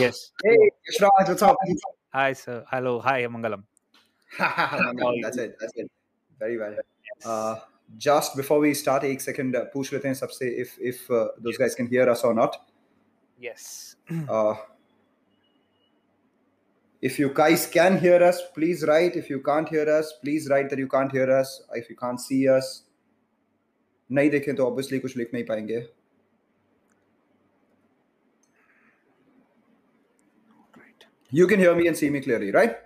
Yes. Hey, Yashraj, what's up? Hi, sir. Hello. Hi, Mangalam. that's it. That's it. Very well. Uh, just before we start, एक second uh, पूछ लेते हैं सबसे if if uh, those guys can hear us or not. Yes. Uh, if you guys can hear us, please write. If you can't hear us, please write that you can't hear us. If you can't see us, नहीं देखें तो obviously कुछ लिख नहीं पाएंगे. You can hear me and see me clearly, right?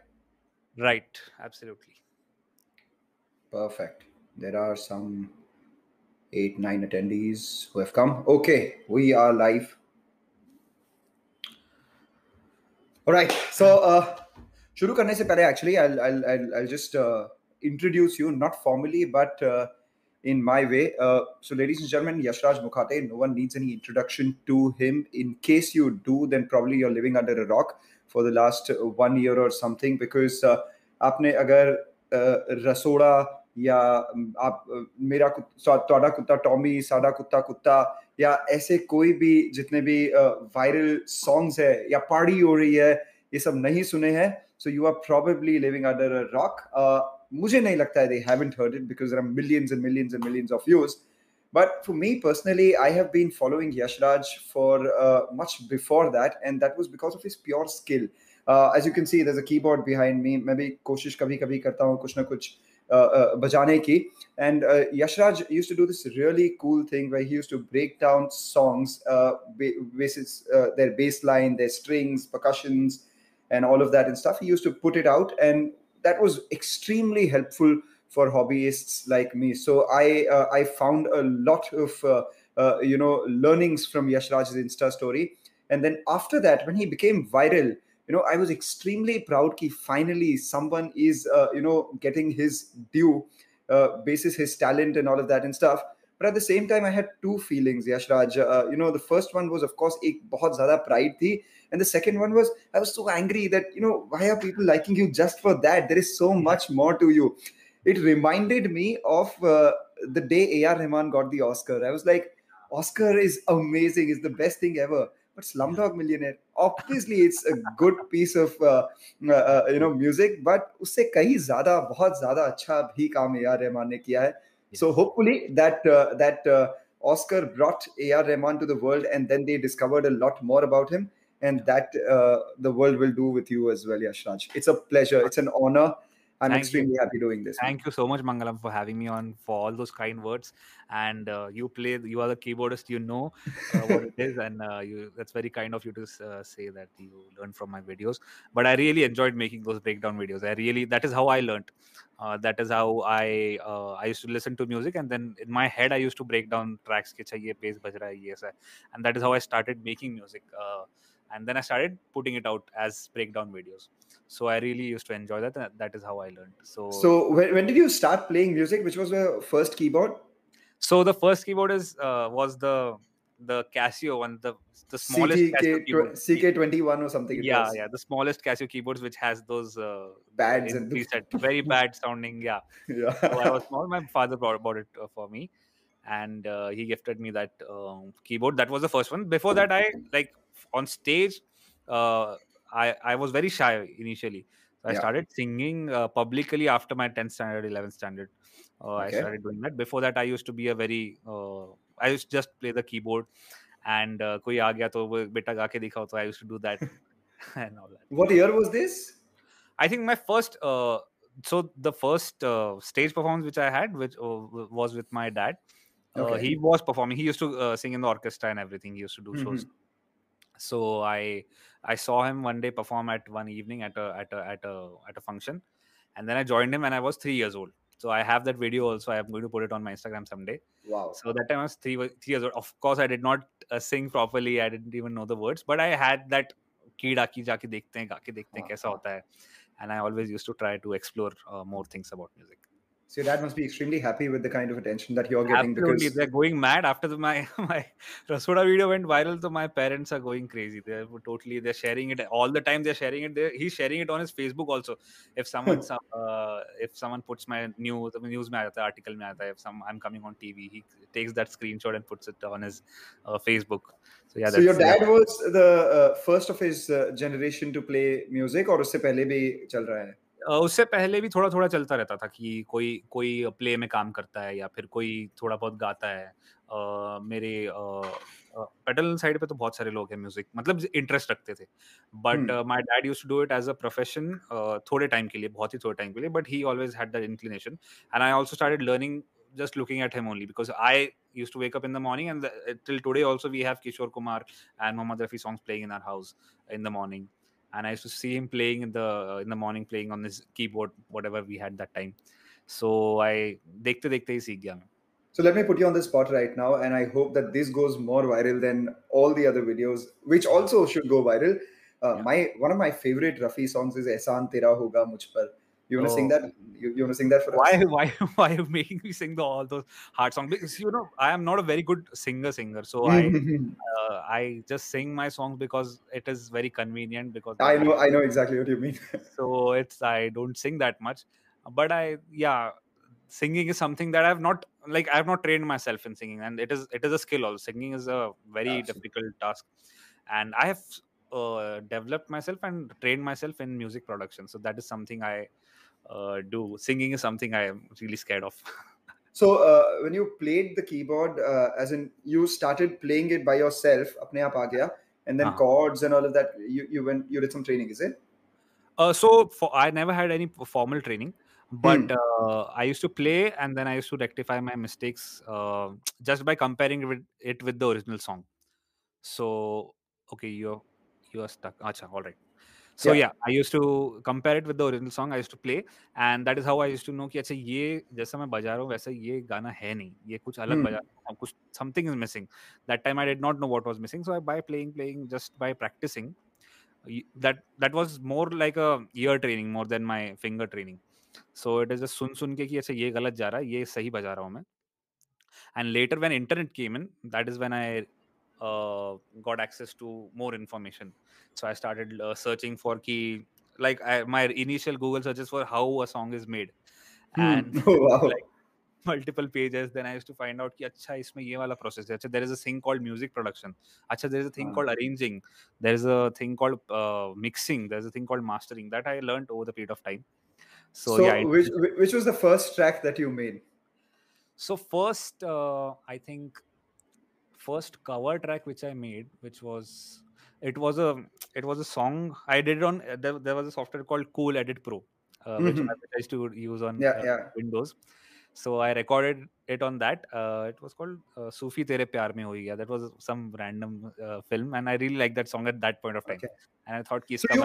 Right. Absolutely. Perfect. There are some eight, nine attendees who have come. Okay, we are live. All right. So, uh, शुरू करने से पहले actually I'll I'll I'll, I'll just uh, introduce you not formally but uh, in my way. Uh, so, ladies and gentlemen, Yashraj Mukhate. No one needs any introduction to him. In case you do, then probably you're living under a rock for the last uh, one year or something because uh, आपने अगर uh, Rasoda या um, आप uh, मेरा ਤੁਹਾਡਾ कुत्ता Tommy साडा कुत्ता कुत्ता या ऐसे कोई भी जितने भी वायरल सॉन्ग्स है या पार्टी हो रही है ये सब नहीं सुने हैं so you are probably living under a rock मुझे नहीं लगता है they haven't heard it because there are millions and millions and millions of views But for me personally, I have been following Yashraj for uh, much before that, and that was because of his pure skill. Uh, as you can see, there's a keyboard behind me. Maybe koshish kabhi kabhi karta hu kuch na kuch uh, uh, bajane ki. And uh, Yashraj used to do this really cool thing where he used to break down songs, uh, basis, uh, their bass line, their strings, percussions, and all of that and stuff. He used to put it out, and that was extremely helpful for hobbyists like me. So I uh, I found a lot of uh, uh, you know learnings from Yashraj's Insta story, and then after that, when he became viral, you know I was extremely proud that finally someone is uh, you know getting his due, uh, basis his talent and all of that and stuff. But at the same time, I had two feelings, Yashraj. Uh, you know, the first one was, of course, एक बहुत ज़्यादा pride थी, and the second one was I was so angry that you know why are people liking you just for that? There is so much more to you it reminded me of uh, the day AR Rahman got the Oscar. I was like, Oscar is amazing, is the best thing ever. But Slumdog Millionaire, obviously, it's a good piece of uh, uh, you know music, but उससे कहीं ज़्यादा बहुत ज़्यादा अच्छा भी काम AR Rahman ने किया है. So hopefully that that Oscar brought AR Rahman to the world, and then they discovered a lot more about him, and that the world will do with you as well, Yashraj. It's a pleasure. It's an honor. I'm thank extremely you. happy doing this. Thank man. you so much, Mangalam, for having me on for all those kind words. And uh, you play, you are the keyboardist, you know uh, what it is, and uh, you, that's very kind of you to uh, say that you learned from my videos. But I really enjoyed making those breakdown videos. I really that is how I learned. Uh, that is how I uh, I used to listen to music, and then in my head I used to break down tracks. And that is how I started making music. And then I started putting it out as breakdown videos. So I really used to enjoy that. And that is how I learned. So, So when, when did you start playing music? Which was the first keyboard? so the first keyboard is uh, was the the Casio one, the the smallest Casio CK, keyboard. CK21 or something. Yeah, was. yeah, the smallest Casio keyboards, which has those uh, Pads in and preset, very bad sounding. Yeah, yeah. so I was small. My father bought, bought it uh, for me, and uh, he gifted me that um, keyboard. That was the first one. Before that, I like on stage. Uh, I I was very shy initially. So I Yeah. started singing uh, publicly after my 10th standard, 11th standard. Uh, I Okay. started doing that. Before that, I used to be a very. Uh, I used to just play the keyboard, and uh, कोई आ गया तो वो बेटा गा के दिखाओ तो I used to do that and all that. What year was this? I think my first, uh, so the first uh, stage performance which I had, which uh, w- was with my dad. Uh, Okay. he was performing. He used to uh, sing in the orchestra and everything. He used to do shows. So I I saw him one day perform at one evening at a at a at a at a function, and then I joined him and I was three years old. So I have that video also. I am going to put it on my Instagram someday. Wow. So that time I was three, three years old. Of course, I did not uh, sing properly. I didn't even know the words, but I had that कीड़ा की जाके देखते हैं गा के देखते हैं हाँ, कैसा हाँ. होता है and I always used to try to explore uh, more things about music. so your dad must be extremely happy with the kind of attention that you're getting. Absolutely, because... they're going mad after the, my my Rasoda video went viral. So my parents are going crazy. They're totally they're sharing it all the time. They're sharing it. They're, he's sharing it on his Facebook also. If someone hmm. some uh, if someone puts my news news me aata, article me aata, if some I'm coming on TV, he takes that screenshot and puts it on his uh, Facebook. So yeah. So your dad yeah. was the uh, first of his uh, generation to play music, or usse pehle bhi chal raha hai? उससे पहले भी थोड़ा थोड़ा चलता रहता था कि कोई कोई प्ले में काम करता है या फिर कोई थोड़ा बहुत गाता है। uh, मेरे पेडल साइड पे तो बहुत सारे लोग हैं म्यूज़िक मतलब इंटरेस्ट रखते थे। But my dad used to do it as a profession थोड़े टाइम के लिए बहुत ही थोड़े टाइम के लिए but he always had that inclination. And I also started learning just looking at him only because I used to in the morning and the, till today also we have Kishore Kumar and Mohammad Rafi songs playing in our house in the morning and I used to see him playing in the in the morning playing on his keyboard whatever we had that time so I dekhte dekhte hi seekh gaya So let me put you on the spot right now, and I hope that this goes more viral than all the other videos, which also should go viral. Uh, Yeah. My one of my favorite Rafi songs is "Ehsan Tera Hoga Mujh Par." You want to sing that? You, you want to sing that for us? why why why are you making me sing the, all those hard songs because you know i am not a very good singer singer so i uh, i just sing my songs because it is very convenient because I know, I know exactly what you mean. so it's i don't sing that much but i yeah singing is something that i've not like i've not trained myself in singing and it is it is a skill also singing is a very Absolutely. difficult task and i have uh, developed myself and trained myself in music production so that is something i uh, do singing is something i am really scared of So uh, when you played the keyboard, uh, as in you started playing it by yourself, apne aap aa gaya, and then हाँ. chords and all of that, you you went you did some training, is it? Uh, so for, I never had any formal training, but uh, I used to play and then I used to rectify my mistakes uh, just by comparing it with, it with the original song. So okay, you're you're stuck. Acha, all right. So Yeah. yeah, I used to compare it with the original song. I used to play, and that is how I used to know कि अच्छा ये जैसा मैं बजा रहा हूँ वैसा ये गाना है नहीं ये कुछ अलग Hmm. बजा रहा हूँ कुछ something is missing. That time I did not know what was missing. So I, by playing playing just by practicing, that that was more like a ear training more than my finger training so it is just सुन सुन के कि अच्छा ये गलत जा रहा है ये सही बजा रहा हूँ मैं and later when internet came in that is when i uh, got access to more information so i started uh, searching for key like I, my initial google searches for how a song is made and oh wow. like multiple pages then i used to find out कि अच्छा इसमें ये वाला process है अच्छा there is a thing called music production अच्छा there is a thing हाँ. called arranging there is a thing called uh, mixing there is a thing called mastering that i learned over the period of time so, So, yeah it- which which was the first track that you made? so first uh, i think first cover track which i made which was it was a it was a song i did it on uh, there, there was a software called cool edit pro uh, which, Mhm. I, which i used to use on Yeah, uh, yeah. windows so i recorded it on that uh, it was called uh, sufi tere pyar mein hui gaya that was some random uh, film and i really liked that song at that point of time Okay. and i thought So you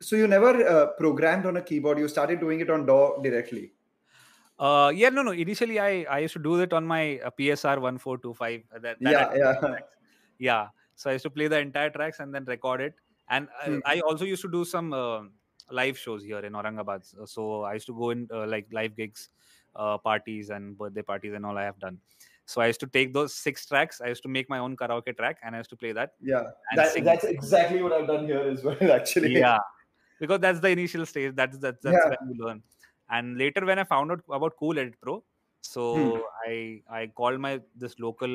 so you never uh, programmed on a keyboard. You started doing it on DAW directly. Uh, yeah, no, no. Initially, I I used to do that on my uh, PSR one four two five. uh, That, Yeah, yeah. tracks. yeah. So I used to play the entire tracks and then record it. And I, Hmm. I also used to do some uh, live shows here in Aurangabad. So- So I used to go in uh, like live gigs, uh, parties and birthday parties and all I have done. So I used to take those six tracks. I used to make my own karaoke track and I used to play that. Yeah, that, that's exactly what I've done here as well. Actually, yeah because that's the initial stage that's that's, that's Yeah. when you learn and later when i found out about cool edit pro so Hmm. i i called my this local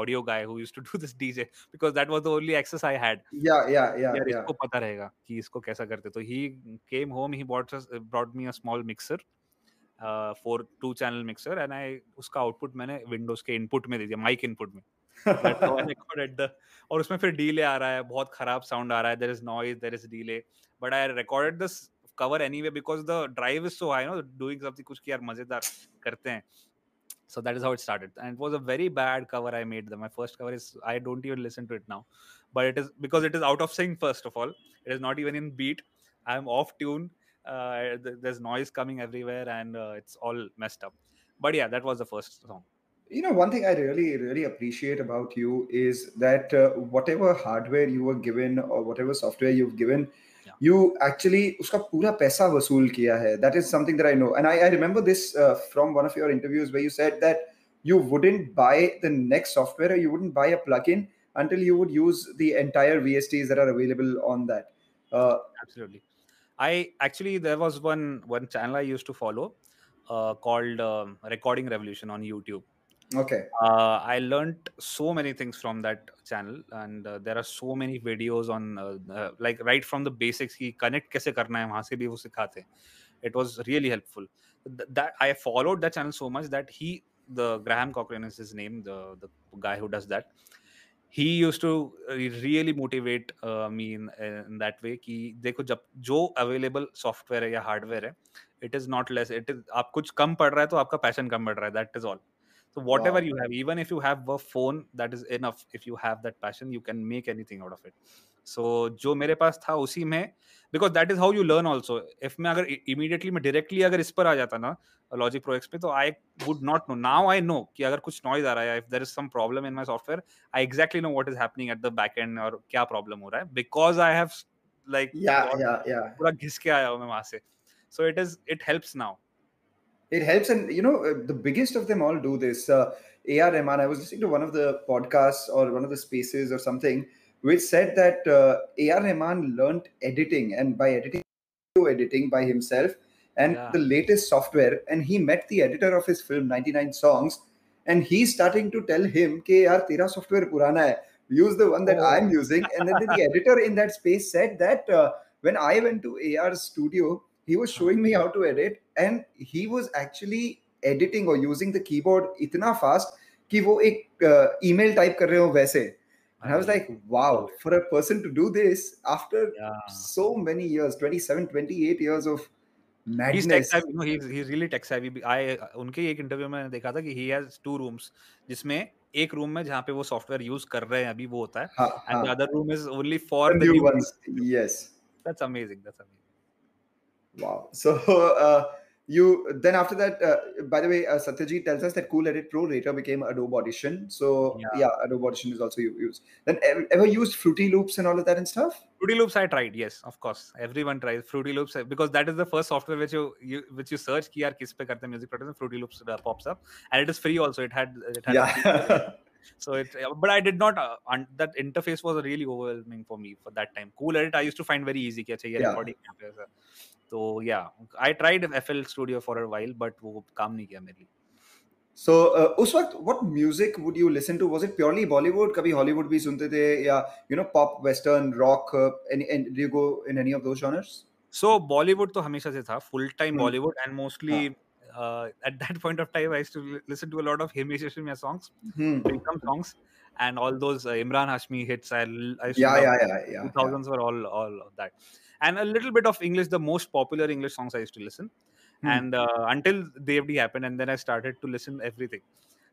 audio guy who used to do this dj because that was the only access i had yeah, yeah, yeah, यार yeah. इसको पता रहेगा कि इसको कैसा करते तो he came home he bought us brought me a small mixer uh, for two channel mixer and I उसका output मैंने Windows के input में दे दिया mic input में the और उसमें फिर delay आ रहा है बहुत खराब sound आ रहा है there is noise there is delay but I recorded this cover anyway because the drive is so high. You know, doing something kuch ki yaar mazedar karte hain. So that is how it started, and it was a very bad cover I made. Them. My first cover is I don't even listen to it now, but it is because it is out of sync. First of all, it is not even in beat. I am off tune. Uh, there's noise coming everywhere, and uh, it's all messed up. But yeah, that was the first song you know one thing i really really appreciate about you is that uh, whatever hardware you were given or whatever software you've given you actually uska pura paisa vasool kiya hai. That is something that i know. And i, remember this uh, from one of your interviews where you said that you wouldn't buy the next software you wouldn't buy a plugin until you would use the entire vsts that are available on that. Uh, Absolutely. I actually there was one one channel i used to follow uh, called um, recording revolution on youtube. Okay uh, I learned so many things from that channel, and uh, there are so many videos on uh, uh, like right from the basics की connect कैसे करना है वहाँ से भी वो सिखाते हैं. It was really helpful. Th- that I followed that channel so much that he, the Graham Cochran is his name, the the guy who does that. He used to uh, really motivate uh, me in, in that way कि देखो जब जो available software है या hardware है, it is not less. It is आप कुछ कम पढ़ रहा है तो आपका passion कम बढ़ रहा है. That is all. so whatever wow. you have even if you have a phone that is enough. If you have that passion you can make anything out of it. So जो मेरे पास था उसी में because that is how you learn also if मैं अगर immediately मैं directly अगर इस पर आ जाता ना लॉजिक प्रोजेक्ट पे तो I would not know now I know कि अगर कुछ नॉइज़ आ रहा है if there is some problem in my software I exactly know what is happening at the back end और क्या प्रॉब्लम हो रहा है. बिकॉज़ आई हैव लाइक पूरा घिस के आया हूँ मैं वहाँ से. So it is it helps now it helps and you know uh, the biggest of them all do this uh, ar rahman i was listening to one of the podcasts or one of the spaces or something which said that uh, ar rahman learned editing and by editing editing by himself and yeah. the latest software and he met the editor of his film 99 songs and he's starting to tell him ke yaar tera software purana hai use the one that oh. i'm using and then the editor in that space said that uh, when i went to Ar studio he was showing me how to edit and he was actually editing or using the keyboard इतना fast कि वो एक uh, email type कर रहे हो वैसे and I was like wow for a person to do this after yeah. so many years 27 28 years of He's tech madness savvy. No, he's he's really tech savvy. I उनके एक interview में देखा था कि he has two rooms जिसमें एक room में जहाँ पे वो सॉफ्टवेयर यूज कर रहे हैं अभी वो होता है हाँ, and the हाँ. other room is only for the the new new ones yes Wow. So uh, you then after that, uh, by the way, uh, Satyajit tells us that Cool Edit Pro later became Adobe Audition. So yeah, yeah Adobe Audition is also used. Then ever, used Fruity Loops and all of that and stuff? Fruity Loops, I tried. Yes, of course, everyone tries Fruity Loops eh, because that is the first software which you, you which you search ki yaar kis pe karte music production. Fruity Loops uh, pops up, and it is free also. It had it had. Yeah. so it uh, but i did not uh, un- that interface was really overwhelming for me for that time cool edit i used to find very easy ki, yeah. तो या I tried FL Studio for a while but वो काम नहीं किया मेरे लिए सो so, uh, उस वक्त what music would you listen to was it purely Bollywood कभी हॉलीवुड भी सुनते थे या you know pop western rock any and do go in any of those genres so Bollywood तो हमेशा से था full time Bollywood and mostly at that point of time, I used to listen to a lot of Himesh Reshammiya songs, hmm. Songs, and all those Imran Hashmi hits. I, I used yeah, yeah, yeah, yeah, 2000s were all all of that and a little bit of English, the most popular English songs I used to listen. Hmm. And uh, until Dev.D happened, and then I started to listen everything.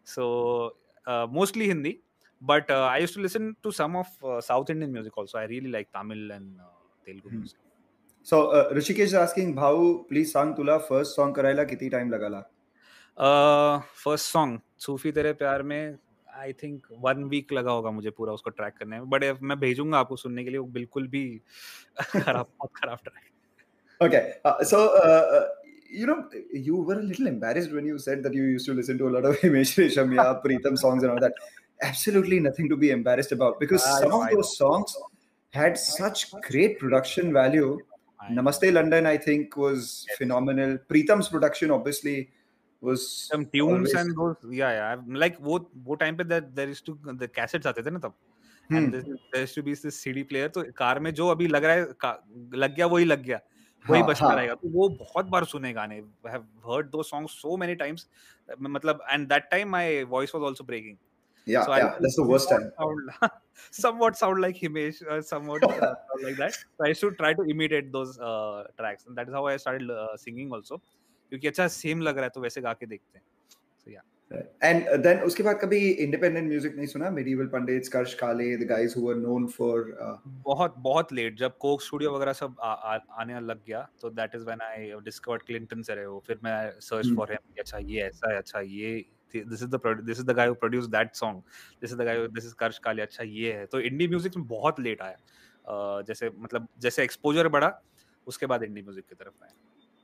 So uh, mostly Hindi, but uh, I used to listen to some of uh, South Indian music also. I really like Tamil and uh, Telugu hmm. music. So uh, Rishikesh is asking, Bhau, please sang tula first song करायला किती time lagala? Uh, first song, Sufi, Tere Pyar Mein. I think one week लगा होगा मुझे पूरा उसको track करने में but मैं भेजूँगा आपको सुनने के लिए वो बिल्कुल भी खराब बहुत खराब track Okay, uh, so uh, uh, you know, you were a little embarrassed when you said that you used to listen to a lot of Himesh Reshammiya, Preetham songs and all that. Absolutely nothing to be embarrassed about because I some of those songs had such great production value. Namaste London, I think, was phenomenal. Preetham's production obviously was some tunes always- and those yeah yeah like वो वो time पे that there used to the cassettes आते थे ना तब Hmm. and this, there used to be this CD player तो car में जो अभी लग रहा है लग गया वही लग गया वही हाँ, हाँ. रहेगा तो वो बहुत बार सुने गाने I have heard those songs so many times मतलब and that time my voice was also breaking Yeah, So I yeah, that's the worst time. Sound, somewhat sound like Himesh, uh, somewhat uh, like that. So I used to try to imitate those uh, tracks, and that is how I started uh, singing also. क्योंकि अच्छा same लग रहा है तो वैसे गा के देखते हैं. Yeah. And uh, then उसके बाद कभी independent music नहीं सुना? Pandits, Karsh Kale, the guys who were known for. Uh, बहुत बहुत लेट जब कोक स्टूडियो वगैरह सब आ, आ, आने लग गया तो that is when I discovered Clinton से रहे हो फिर मैं सर्च. फॉर हिम अच्छा ये ऐसा है अच्छा ये this is the this is the guy who produce that song this is the guy this is Karsh Kale अच्छा ये है तो इंडी म्यूज़िक में बहुत लेट आया uh, जैसे मतलब जैसे एक्सपोजर बढ़ा उसके बाद इंडी म्यूज़िक की तरफ़ आए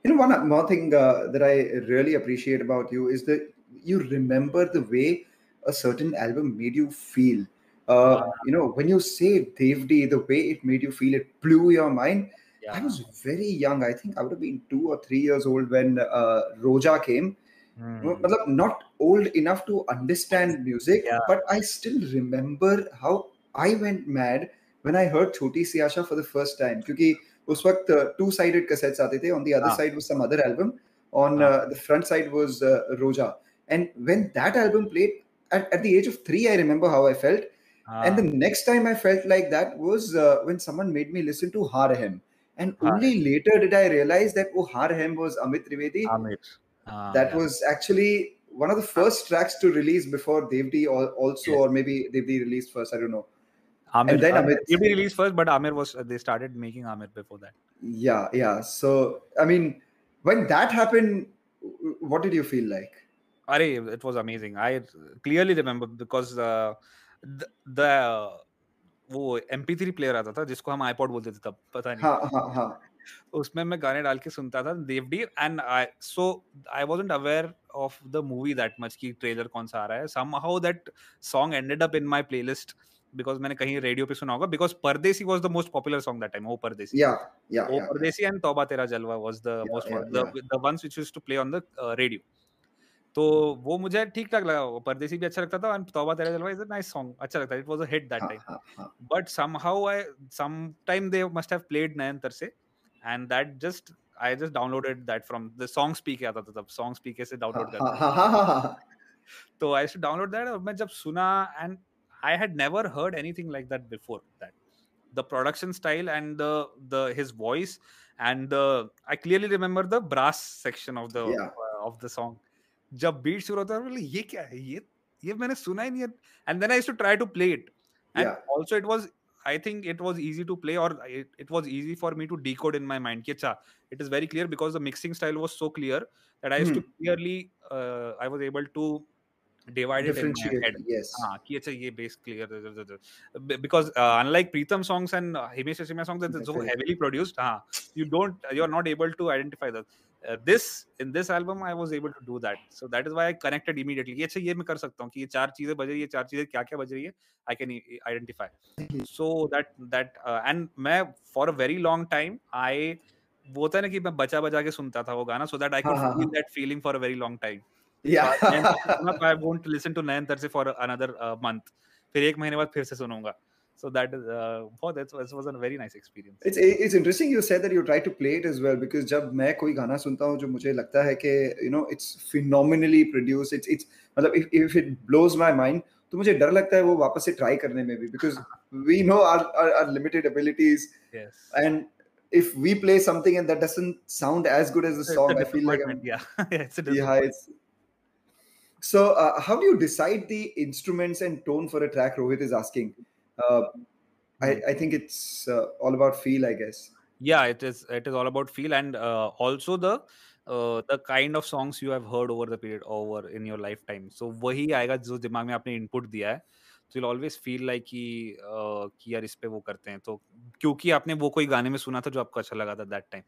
You know, one more thing uh, that I really appreciate about you is that you remember the way a certain album made you feel. Uh, you know, when you say Dev.D, the way it made you feel, it blew your mind. Yeah. I was very young. I think I would have been two or three years old when uh, Roja came. Mm. Not old enough to understand music, yeah. but I still remember how I went mad when I heard Chhoti Si Aasha for the first time. Because उस वक्त two sided cassettes आते थे on the other side was some other on uh, the front side was uh, Roja. And when that album played at, the age of three, I remember how I felt. And the next time I felt like that was uh, when someone made me listen to Harahem. And only later did I realize that oh, Harahem was Amit Trivedi. Amit. Ah, that was actually one of the first tracks to release before Dev.D also, or maybe Dev.D released first, I don't know. Amir, and then Amir, Amit- Devdi released first, but Amir was they started making Amir before that. Yeah, yeah. So I mean, when that happened, w- what did you feel like? Arey, it was amazing. I clearly remember because uh, the, the वो MP3 player आता था जिसको हम iPod बोलते थे तब पता नहीं हाँ, हाँ, हाँ. उसमें मैं गाने डाल के सुनता था Dev.D and I so I wasn't aware of the movie that much की ट्रेलर कौन सा आ रहा है somehow that song ended up in my playlist because मैंने कहीं रेडियो पे सुना होगा because Pardesi was the most popular song that time ओ परदेसी ओ परदेसी एंड तौबा तेरा जलवा was the most the ones which used to play on the radio तो वो मुझे ठीक ठाक लगा वो परदेसी भी अच्छा लगता था एंड तौबा तेरा जलवा इज़ अ नाइस सॉन्ग अच्छा लगता it was a hit that time but somehow I sometime they must have played Nayantara से and that just I just downloaded that from the song speak आता था तब song speak से download हाँ, करता हाँ, हाँ, तो आई टू डाउनलोड दैट और मैं जब सुना and I had never heard anything like that before that the production style and the the his voice and the I clearly remember the brass section of the Yeah. uh, of the song जब beat शुरू होता है बोले ये क्या है ये ये मैंने सुना ही नहीं है and then I used to try to play it and Yeah. also it was I think it was easy to play or it, it was easy for me to decode in my mind कि अच्छा it is very clear because the mixing style was so clear that I used to clearly uh, I was able to divide it in my head Yes. हाँ कि अच्छा ये bass clear because uh, unlike Preetham songs and uh, Himesh Reshammiya songs that are so heavily produced हाँ you don't you're not able to identify that uh, this in this album I was able to do that so that is why I connected immediately अच्छा ये मैं कर सकता हूँ कि ये चार चीज़ें बज रही है चार चीज़ें क्या क्या बज रही है I can identify so that that uh, and मैं for a very long time I वो है ना कि मैं बचा बजा के सुनता था वो गाना so that I could हाँ, हाँ, feel हाँ. that feeling for a very long time Yeah. So, नयन तरसे सुना, तो I won't listen to नयन तरसे for another uh, month फिर एक महीने बाद फिर से सुनूंगा so that is uh, oh, that was, was a very nice experience It's it's interesting you said that you try to play it as well because जब मैं कोई गाना सुनता हूँ जो मुझे लगता है कि you know it's phenomenally produced it's it's मतलब if, if it blows my mind तो मुझे डर लगता है वो वापस से ट्राई करने में भी because we know our, our, our limited abilities yes and if we play something and that doesn't sound as good as the It's a song I feel like I'm, disappointment, yeah yeah it's a yeah disappointment. it's so uh, how do you decide the instruments and tone for a track Rohit is asking uh, I, I think it's uh, all about feel I guess yeah it is it is all about feel and uh, also the uh, the kind of songs you have heard over the period over in your lifetime so वही आएगा जो दिमाग में आपने input दिया है तो you'll always feel like कि uh, कि यार इस पे वो करते हैं तो क्योंकि आपने वो कोई गाने में सुना था जो आपको अच्छा लगा था that time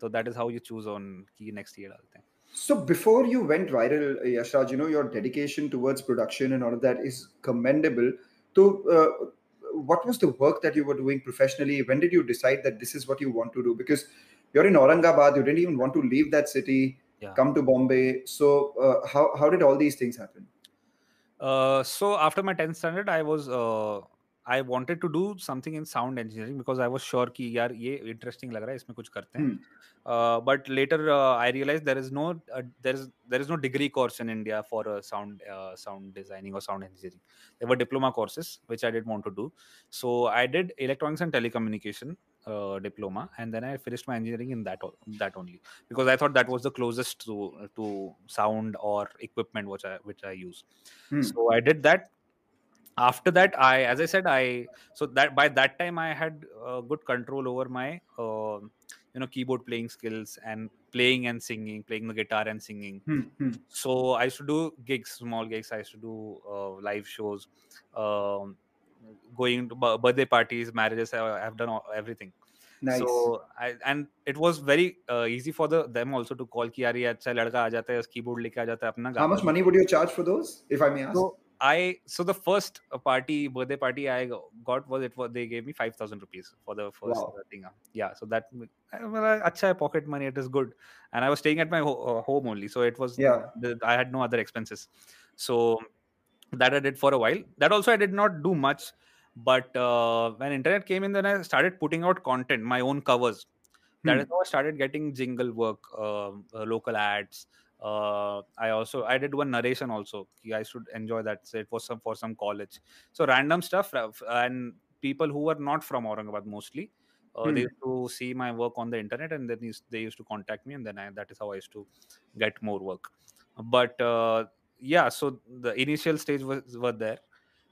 तो that is how you choose on कि next year डालते हैं so before you went viral, Yashraj, you know your dedication towards production and all of that is commendable. So, uh, what was the work that you were doing professionally? When did you decide that this is what you want to do? Because you're in Aurangabad, you didn't even want to leave that city, Yeah. come to Bombay. So, uh, how how did all these things happen? Uh, so after my 10th standard, I was uh, I wanted to do something in sound engineering because I was sure कि यार ये interesting लग रहा है इसमें कुछ करते हैं. Hmm. Uh, but later uh, I realized there is no uh, there is there is no degree course in India for uh, sound uh, sound designing or sound engineering. There were diploma courses which I didn't want to do. So I did electronics and telecommunication uh, diploma, and then I finished my engineering in that o- that only because I thought that was the closest to to sound or equipment which I which I use. Hmm. So I did that. after that i as i said i so that by that time i had uh, good control over my uh, you know keyboard playing skills and playing and singing playing the guitar and singing. Mm-hmm. so i used to do gigs small gigs. I used to do uh, live shows um, going to b- birthday parties marriages. I have done all, everything. Nice. so I, and it was very uh, easy for the them also to call ki yaar ye ladka aa jata hai? Keyboard leke aa jata hai apna how much money would you charge for those if i may ask? so, I so the first uh, party birthday party I got was it was they gave me five thousand rupees for the first wow. thing. Uh, yeah, so that mm, well, acha pocket money. It is good, and I was staying at my ho- uh, home only, so it was yeah. The, I had no other expenses, so that I did for a while. That also I did not do much, but uh, when internet came in, then I started putting out content, my own covers. Hmm. That is how I started getting jingle work, um, uh, local ads, Uh, I also I did one narration also. I should enjoy that. So it was some for some college. So random stuff uh, f- and people who were not from Aurangabad mostly. Uh, Hmm. They used to see my work on the internet and then used, they used to contact me and then I, that is how I used to get more work. But uh, yeah, so the initial stage was were there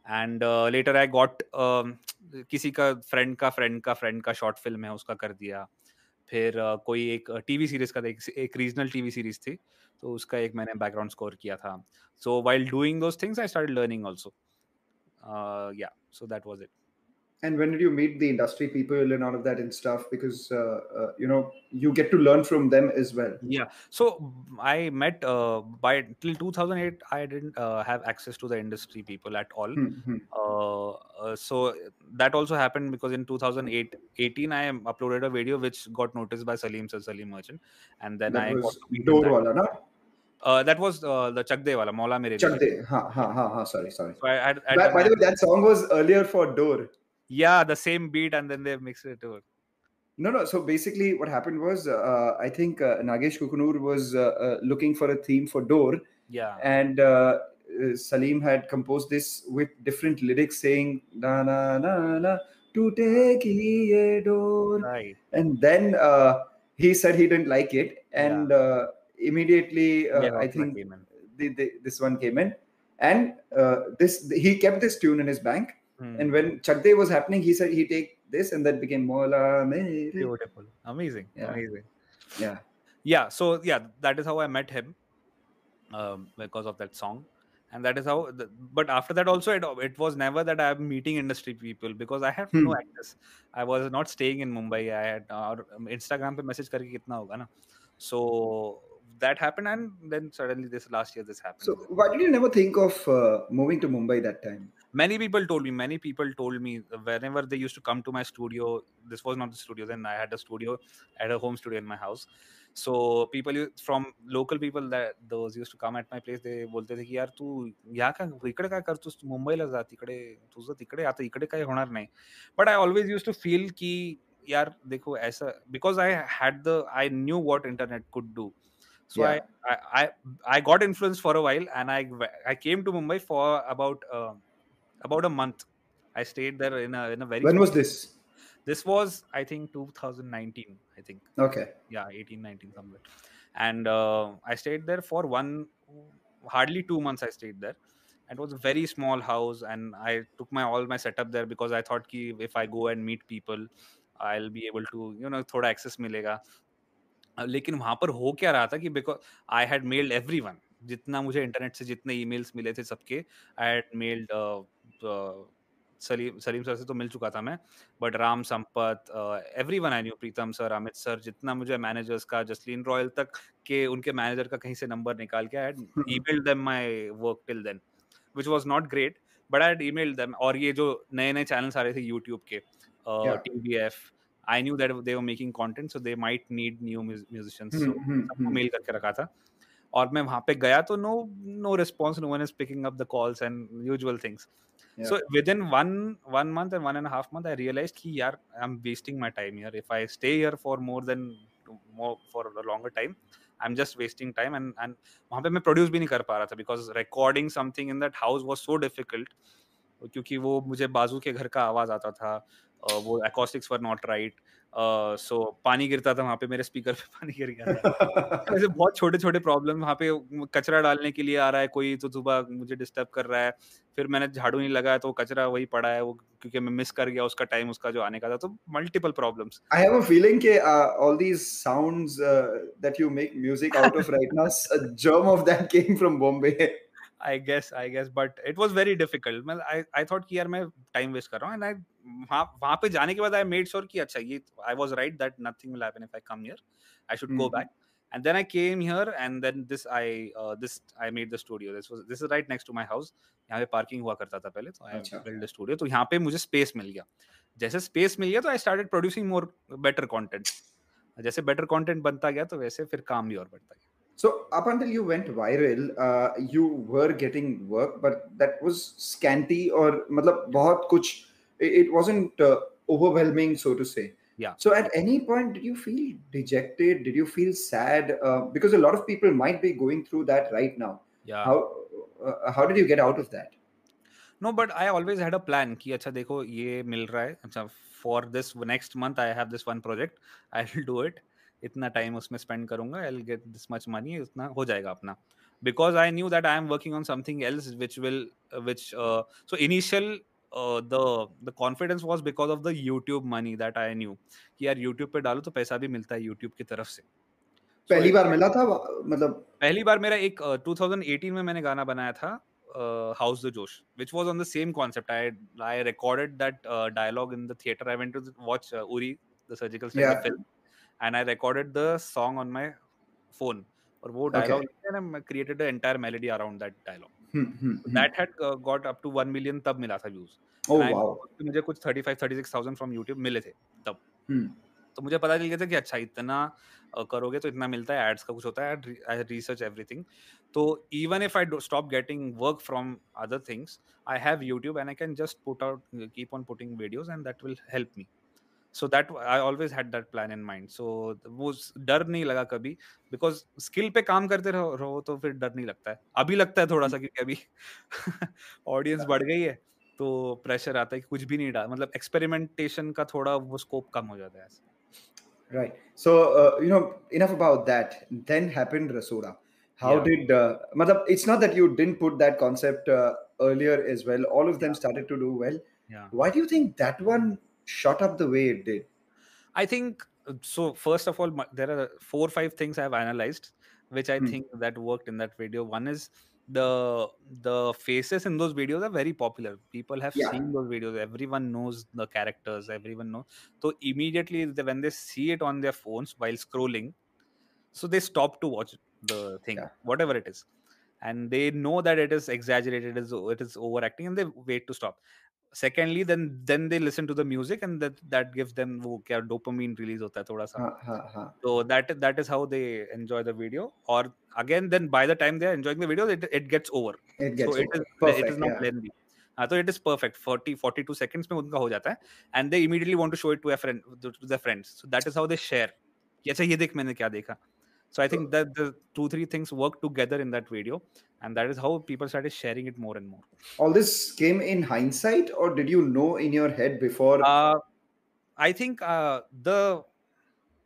and uh, later I got um, किसी का friend का friend का friend का short film है उसका कर दिया फिर कोई एक टीवी सीरीज़ का एक, एक रीजनल टीवी सीरीज़ थी तो उसका एक मैंने बैकग्राउंड स्कोर किया था। So while doing those things I start learning also या so that was it. And when did you meet the industry people and all of that and stuff? Because uh, uh, you know you get to learn from them as well. Yeah. So I met uh, by till 2008. I didn't uh, have access to the industry people at all. Hmm, hmm. Uh, uh, so that also happened because in 2008, 18, I uploaded a video which got noticed by Salim Sir Salim Merchant, and then That I was got to meet Dor that- wala, na? Uh, that was uh, the Chakde wala, Maula Mere. Chak de. Ha, ha, ha, ha. Sorry, sorry. So I had, I By, by the way, that song was earlier for Dor. Yeah, the same beat, and then they mixed it over. No, no. So basically, what happened was, uh, I think uh, Nagesh Kukunoor was uh, uh, looking for a theme for Dor, Yeah. and uh, uh, Salim had composed this with different lyrics saying "na na na na tote ki ye door," Right. and then uh, he said he didn't like it, and uh, immediately uh, Yeah, I think the, the, this one came in, and uh, this he kept this tune in his bank. Hmm. And when Chakde was happening, he said he take this, and that became Maula Mere. beautiful, amazing, Yeah. amazing. Yeah. yeah so yeah that is how i met him um, because of that song and that is how the, but after that also it, it was never that i'm meeting industry people because i have no Hmm. access i was not staying in mumbai i had uh, instagram pe message karke kitna hoga na so that happened and then suddenly this last year this happened So why did you never think of uh, moving to Mumbai that time? many people told me many people told me whenever they used to come to my studio this was not the studio then i had a studio I had a home studio in my house so people u- from local people that those used to come at my place they बोलते थे की यार तू या का इकडे काय करतोस तू मुंबईला जा तिकडे तुझं तिकडे आता इकडे काय होणार नाही but I always use to feel की यार देखो ऐसा because I had the I knew what internet could do so Yeah. I, I i i got influenced for a while and i i came to mumbai for about uh, about a month i stayed there in a in a very When was this? this was i think 2019 i think Okay. yeah 18 19 somewhere and uh, i stayed there for one hardly two months i stayed there and it was a very small house and i took my all my setup there because i thought ki if i go and meet people i'll be able to you know थोड़ा access मिलेगा अ, लेकिन वहां पर हो क्या रहा था कि because I had mailed every जितना मुझे इंटरनेट से जितने ईमेल्स मिले थे सबके I had meld Salim Salim sir से तो मिल चुका था मैं but Ram Sampath everyone I knew Pritam sir Amit sir जितना मुझे मैनेजर्स का जसलीन रॉयल तक के उनके मैनेजर का कहीं से नंबर निकाल के I had emailed them my work till then which was not great but I had emailed them और ये जो नए नए चैनल्स आ रहे थे यूट्यूब के Yeah. TVF I knew that they were making content so they might need new musicians सबको. Mail करके रखा था और मैं वहाँ पे गया तो no no response no one is picking up the calls and usual things Yeah. so within one one month and one and a half month i realized ki yaar i'm wasting my time here if i stay here for more than more for a longer time i'm just wasting time and and वहाँ पे मैं produce भी नहीं कर पा रहा था because recording something in that house was so difficult क्योंकि वो मुझे बाजू के घर का आवाज़ आता था अ, वो acoustics were not right so uh, so, पानी गिरता था वहाँ पे मेरे स्पीकर पे पानी गिर गया था ऐसे बहुत छोटे छोटे प्रॉब्लम वहाँ पे कचरा डालने के लिए आ रहा है कोई तो सुबह मुझे डिस्टर्ब कर रहा है फिर मैंने झाड़ू नहीं लगाया तो वो कचरा वही पड़ा है वो क्योंकि मैं मिस कर गया उसका टाइम उसका जो आने का था तो multiple problems a feeling that uh, all these sounds uh, that you make music out of right now, a germ of that came from Bombay. I guess I guess but it was very difficult मतलब I I thought कि यार मैं time waste कर रहा हूँ and I वहाँ वहाँ पे जाने के बाद आई मेड श्योर कि अच्छा ये I was right that nothing will happen if I come here I should go back and then i came here and then this i uh, this i made the studio. This was this is right next to my house. यहाँ पे parking हुआ करता था पहले तो I build studio तो यहाँ पे मुझे स्पेस मिल गया। जैसे स्पेस मिल गया तो I started producing more better content जैसे बेटर कंटेंट बनता गया तो वैसे फिर काम भी और बढ़ता गया। So up until you went viral, uh, you were getting work, but that was scanty or मतलब बहुत कुछ it wasn't uh, overwhelming so to say. Yeah. So at any point, did you feel dejected? Did you feel sad? Uh, because a lot of people might be going through that right now. Yeah. How uh, how did you get out of that? No, but I always had a plan कि अच्छा देखो ये मिल रहा है अच्छा for this next month I have this one project I'll do it इतना time उसमें spend करूँगा I get this much money उतना हो जाएगा अपना। Because I knew that I am working on something else which will which so initial the the confidence was because of the YouTube money that I knew कि यार YouTube पे डालो तो पैसा भी मिलता है यूट्यूब की तरफ़ से। पहली बार मिला था मतलब? पहली बार मेरा एक uh, 2018 में मैंने गाना बनाया था how's the josh which was on the same concept i i recorded that uh, dialogue in the theater i went to watch uh, uri the surgical Yeah. film and I recorded the song on my phone. और वो dialogue okay. and I created the entire melody around that dialogue. Hmm, hmm, hmm. That had uh, got up to one million तब मिला था. Oh wow. मुझे कुछ 35 36,000 from YouTube मिले थे तब. Hmm. तो मुझे पता चल गया था कि अच्छा इतना uh, करोगे तो इतना मिलता है एड्स का कुछ होता है आई रिसर्च एवरीथिंग तो even if I stop getting work from other things I have YouTube and I can just put out keep on putting videos and that will help me so that I always had that plan in mind so वो डर नहीं लगा कभी because skill पे काम करते रहो, रहो तो फिर डर नहीं लगता है अभी लगता है थोड़ा सा क्योंकि अभी ऑडियंस बढ़ गई है तो प्रेशर आता है कि कुछ भी नहीं डाल मतलब एक्सपेरिमेंटेशन का थोड़ा वो स्कोप कम हो जाता है Right. So uh, you know enough about that. Then happened Rasoda. How Yeah. did? Uh, matlab, it's not that you didn't put that concept uh, earlier as well. All of them yeah. started to do well. Yeah. Why do you think that one shot up the way it did? I think uh, so. First of all, there are four or five things I've analyzed, which I Hmm. think that worked in that video. One is the the faces in those videos are very popular. People have Yeah. seen those videos. Everyone knows the characters. Everyone knows. So immediately when they see it on their phones while scrolling, so they stop to watch the thing, Yeah. whatever it is, and they know that it is exaggerated, it is it is overacting, and they wait to stop secondly then then they listen to the music and that that gives them वो क्या dopamine release होता है थोड़ा सा तो that that is how they enjoy the video और again then by the time they are enjoying the video it it gets over so it is it is not lengthy हाँ तो it is perfect 40 42 seconds में उनका हो जाता है and they immediately want to show it to a friend to the friends so that is how they share अच्छा ये देख मैंने क्या देखा। So I think that the two three things work together in that video and that is how people started sharing it more and more All this came in hindsight, or did you know in your head before? Uh, I think uh, the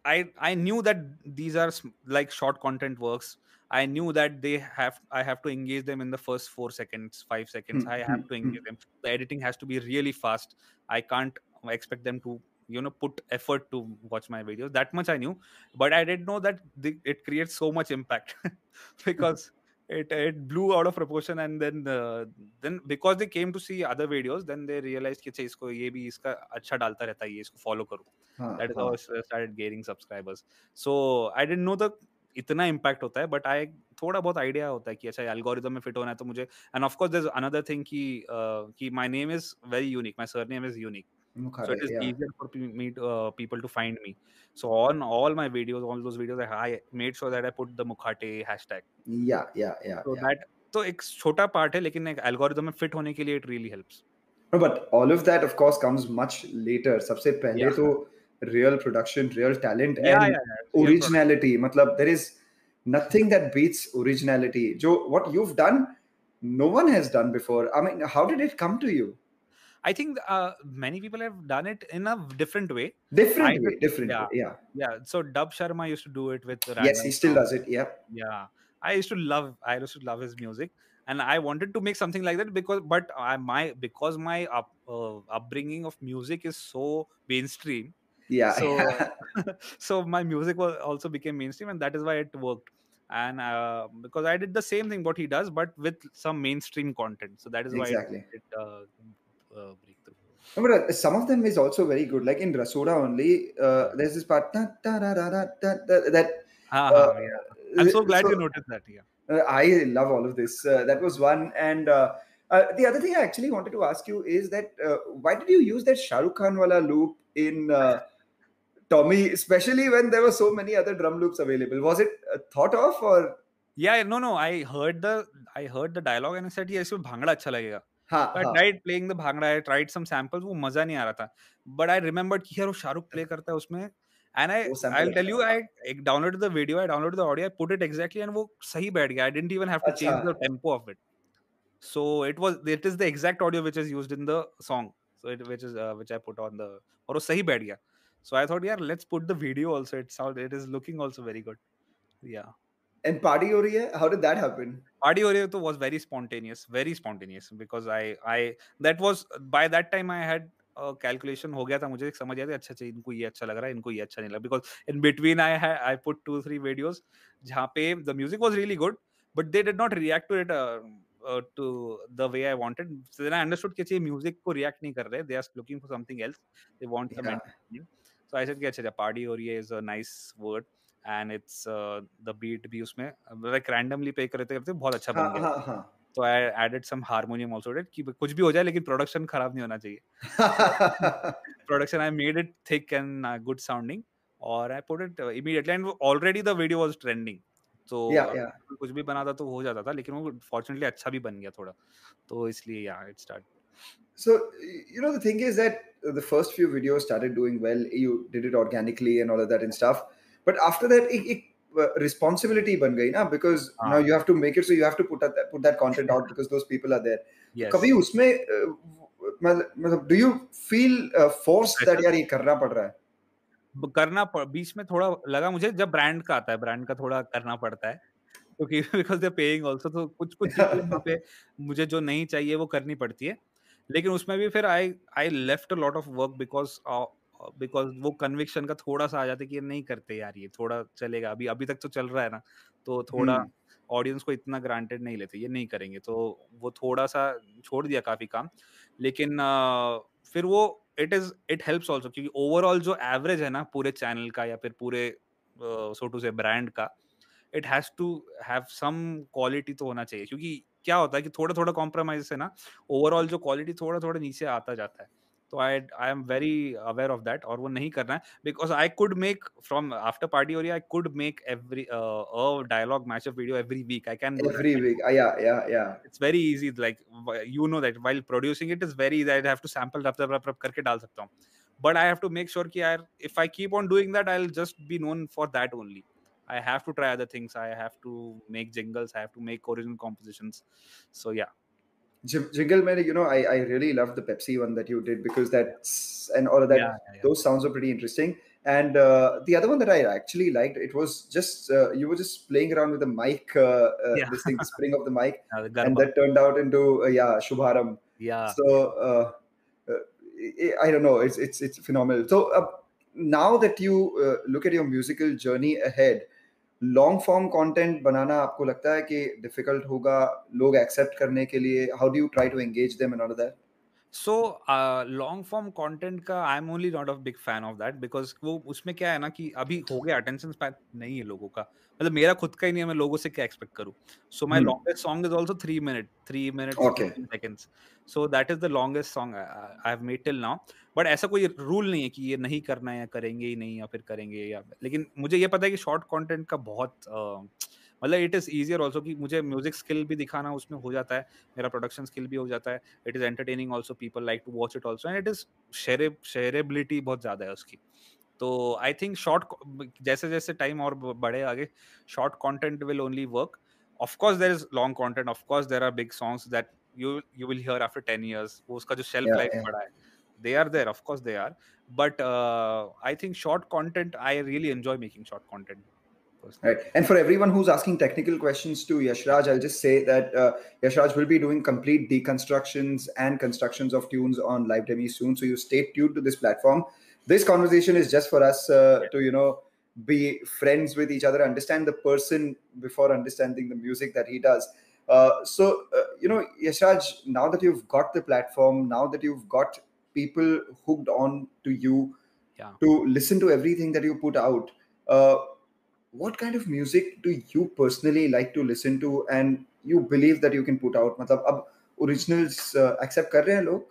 I I knew that these are like short content works. I knew that they have I have to engage them in the first four seconds, five seconds. Hmm, I have hmm, to hmm. engage them. The editing has to be really fast. I can't expect them to you know put effort to watch my videos. That much I knew, but I didn't know that the, it creates so much impact because. It, it blew out of proportion and then uh, then because they came to see other videos then they realized कि अच्छा इसको ये भी इसका अच्छा डालता रहता है ये इसको follow करो Ha, that is ha. how I s- started gaining subscribers so I didn't know the इतना impact होता है but I थोड़ा बहुत idea होता है कि अच्छा algorithm में fit होना है तो मुझे and of course there's another thing कि uh, कि my name is very unique my surname is unique so Mukhare, it is yeah. easier for pe- me to, uh, people to find me so on all my videos all those videos I, I made sure that I put the Mukhate hashtag Yeah, yeah, yeah. so yeah. that तो एक छोटा part है लेकिन एक algorithm में fit होने के लिए it really helps No, but all of that, of course, comes much later. सबसे पहले Yeah. तो real production, real talent, yeah and yeah, yeah. Real product. originality. मतलब there is nothing that beats originality. जो what you've done, no one has done before. I mean, how did it come to you? I think uh, many people have done it in a different way. Different I way, different yeah. way. Yeah. Yeah. So Dub Sharma used to do it with. Yes, he still songs. does it. Yeah. Yeah, I used to love. I used to love his music, and I wanted to make something like that because, but I my because my up, uh, upbringing of music is so mainstream. Yeah. So, so my music was also became mainstream, and that is why it worked. and uh, because I did the same thing what he does, but with some mainstream content. So that is why Exactly. it, it uh, uh, breakthrough. No, but uh, some of them is also very good. Like in Rasoda only, uh, there's this part da, da, da, da, da, da, da, that. Ha, uh, ha, yeah. I'm so glad you noticed that. Yeah. Uh, I love all of this. Uh, that was one. And uh, uh, the other thing I actually wanted to ask you is that uh, why did you use that Shah Rukh Khan wala loop in uh, Tommy, especially when there were so many other drum loops available? Was it uh, thought of or? Yeah, no, no. I heard the I heard the dialogue and I said, yes, इसमें भांगड़ा अच्छा लगेगा. हाँ playing the bhangra I tried some samples वो मज़ा नहीं आ रहा था। But I remember कि यार वो शाहरुख प्ले करता है उसमें। And I I tell you I एक download the video I download the audio I put it exactly and वो सही बैठ गया। I didn't even have to change the tempo of it so it was it is the exact audio which is used in the song so it which is which I put on the और वो सही बैठ गया। सो I thought यार let's put the video also it it is looking also very good yeah And Party Ho Rahi Hai, how did that happen? Party Oreo was very spontaneous, very spontaneous because I I that was by that time I had a calculation हो गया था मुझे समझ आया था अच्छा अच्छा इनको ये अच्छा लग रहा है इनको ये अच्छा नहीं लगा because in between I had I put two three videos जहाँ पे the music was really good but they did not react to it uh, uh, to the way I wanted so then I understood कि ये music को react नहीं कर रहे they are looking for something else they want some Yeah. entertainment. so I said कि अच्छा अच्छा party Oreo is a nice word and it's uh, the beat भी उसमें like randomly play करते करते बहुत अच्छा हाँ बन गया हाँ हाँ तो I added some harmonium also कि कुछ भी हो जाए लेकिन प्रोडक्शन खराब नहीं होना चाहिए production I made it thick and good sounding और I put it immediately and already the video was trending तो Yeah, yeah. कुछ भी बना था तो हो जाता था लेकिन वो फॉर्चुनेटली अच्छा भी बन गया थोड़ा तो इसलिए या it start So you know the thing is that the first few videos started doing well. You did it organically and all of that and stuff. But after that एक एक रिस्पॉन्सिबिलिटी बन गई ना because now you have to make it so you have to put put that content out because those people are there कभी उसमें मतलब do you feel force that यार ये करना पड़ रहा है? करना बीच में थोड़ा लगा मुझे जब ब्रांड का आता है ब्रांड का थोड़ा करना पड़ता है क्योंकि बिकॉज़ दे पेइंग आल्सो तो कुछ कुछ पे मुझे जो नहीं चाहिए वो करनी पड़ती है। लेकिन उसमें भी फिर I I left a lot of work because because वो कन्विक्शन का थोड़ा सा आ जाता है कि ये नहीं करते यार ये थोड़ा चलेगा अभी अभी तक तो चल रहा है ना तो थोड़ा ऑडियंस को इतना ग्रांटेड नहीं लेते ये नहीं करेंगे तो वो थोड़ा सा छोड़ दिया काफ़ी काम लेकिन अ, फिर वो it is it helps also क्योंकि ओवरऑल जो एवरेज है ना पूरे चैनल का या फिर पूरे सो टू से ब्रांड का it has to have some quality तो होना चाहिए क्योंकि क्या होता है कि थोड़ा थोड़ा कॉम्प्रोमाइज से ना ओवरऑल जो क्वालिटी थोड़ा थोड़ा नीचे आता जाता है। तो I I am very aware of that और वो नहीं करना है because I could make from after party और I could make every dialogue match of video every week I can every week. Uh, yeah, yeah, yeah. it's very easy like wh- you know that while producing it is very easy i have to sample rap rap rap करके डाल सकता हूँ but i have to make sure कि यार if i keep on doing that i'll just be known for that only i have to try other things i have to make jingles i have to make original compositions so yeah Jim- Jingle Man, you know, I, I really loved the Pepsi one that you did because that's and all of that. yeah, yeah, yeah. Those sounds are pretty interesting. And uh, the other one that I actually liked, it was just uh, you were just playing around with the mic, uh, uh, Yeah. this thing, the spring of the mic, Uh, the and that turned out into uh, yeah, Shubharam. yeah So uh, uh, I- I don't know, it's it's it's phenomenal. So uh, now that you uh, look at your musical journey ahead, long form content बनाना आपको लगता है कि difficult होगा? लोग accept करने के लिए how do you try to engage them and all that so long form content का I am only not a big fan of that because वो उसमें क्या है ना कि अभी हो गया अटेंशन स्पैन नहीं है लोगों का मतलब मेरा खुद का ही नहीं है मैं लोगों से क्या एक्सपेक्ट करूँ so my Hmm. Longest song is also 3 minute 3 minute. Seconds so that is the longest song I have made till now but ऐसा कोई रूल नहीं है कि ये नहीं करना है या करेंगे ही नहीं या फिर करेंगे या लेकिन मुझे ये पता है कि शॉर्ट कॉन्टेंट का बहुत अ, मतलब इट इज़ इजियर ऑल्सो कि मुझे म्यूज़िक स्किल भी दिखाना उसमें हो जाता है मेरा प्रोडक्शन स्किल भी हो जाता है it is entertaining also people like to watch it also and it is shareability बहुत ज़्यादा है उसकी। तो आई थिंक शॉर्ट जैसे जैसे टाइम और बढ़े आगे short content will only work of course there is long content of course there are big songs that you you will hear after 10 years वो उसका जो शेल्फ लाइफ. बड़ा है they are there of course they are but uh, i think short content i really enjoy making short content. Right. And for everyone who's asking technical questions to Yashraj, I'll just say that uh, Yashraj will be doing complete deconstructions and constructions of tunes on Livedemy soon. So you stay tuned to this platform. This conversation is just for us uh, to, you know, be friends with each other, understand the person before understanding the music that he does. Uh, so, uh, you know, Yashraj, now that you've got the platform, now that you've got people hooked on to you Yeah. to listen to everything that you put out, uh, what kind of music do you personally like to listen to and you believe that you can put out? मतलब अब originals uh, accept कर रहे हैं लोग?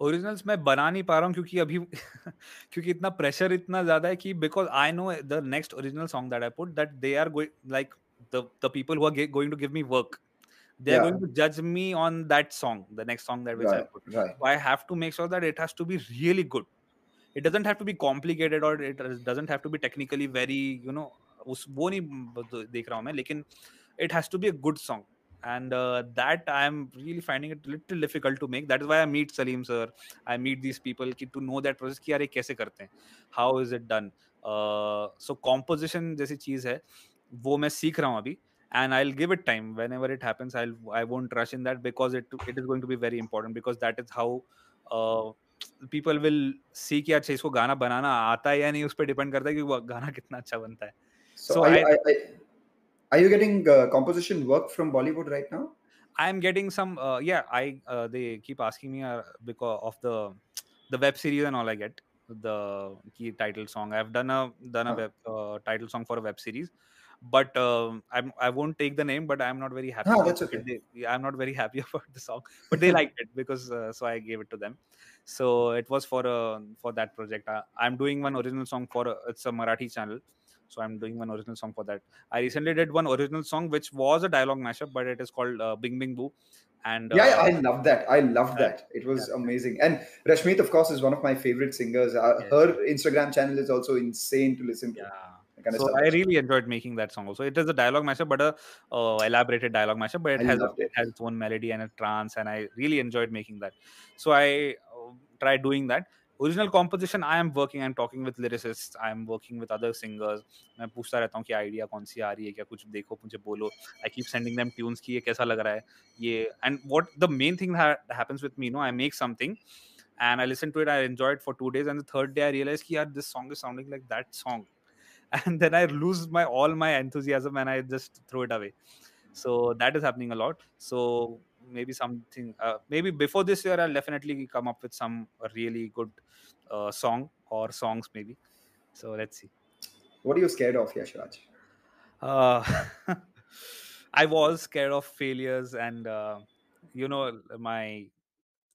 Originals मैं बना नहीं पा रहा हूँ क्योंकि अभी क्योंकि इतना प्रेशर इतना ज्यादा है कि because I know the next original song that I put that they are going like the the people who are going to give me work they are Yeah. going to judge me on that song the next song that which i Right, put right. so i have to make sure that it has to be really good it doesn't have to be complicated or it doesn't have to be technically very you know उस वो नहीं देख रहा हूँ मैं लेकिन it has to be a good song and uh, that i am really finding it little difficult to make that is why i meet salim sir i meet these people ki, to know that process कि यार ये कैसे करते हैं how is it done uh, so composition जैसी चीज़ है वो मैं सीख रहा हूँ अभी and I'll give it time whenever it happens. I'll I won't rush in that because it it is going to be very important because that is how uh, people will see कि अच्छा इसको गाना बनाना आता है या नहीं उस पर डिपेंड करता है कि वो गाना कितना अच्छा बनता है So, So are, you, I- I, I, are you getting uh, composition work from Bollywood right now? I'm getting some uh, yeah I uh, they keep asking me uh, because of the the web series and all I get the key title song I've done a done a Huh. web uh, title song for a web series but um, I'm I won't take the name but I'm not very happy about that's okay. They- I'm not very happy about the song but they liked it because uh, so I gave it to them so it was for uh, for that project I, I'm doing one original song for a, it's a Marathi channel so I'm doing one original song for that I recently did one original song which was a dialogue mashup, but it is called uh, Bing Bing Boo. And yeah, uh, I love that. I love that. It was yeah. amazing. And Rashmeet, of course, is one of my favorite singers. Uh, Yes. Her Instagram channel is also insane to listen to. yeah. Kind of So stuff. I really enjoyed making that song. Also, it is a dialogue mashup, but a uh, elaborated dialogue mashup. But it I has a, it. it has its own melody and a trance, and I really enjoyed making that. So I uh, tried doing that. Original composition I am working I am talking with lyricist I am working with other singers मैं पूछता रहता हूँ कि idea कौन सी आ रही है, क्या कुछ देखो, मुझे बोलो। I keep sending them tunes की ये कैसा लग रहा है, ये। And what the main thing happens with me no I make something and I listen to it I enjoy for two days and third day I realise की are this song is sounding like that song and then I lose my all my enthusiasm and I just throw it away so that is happening a lot so maybe something, uh, maybe before this year, I'll definitely come up with some really good uh, song or songs, maybe. So let's see. What are you scared of, Yashraj? Uh, I was scared of failures and uh, you know my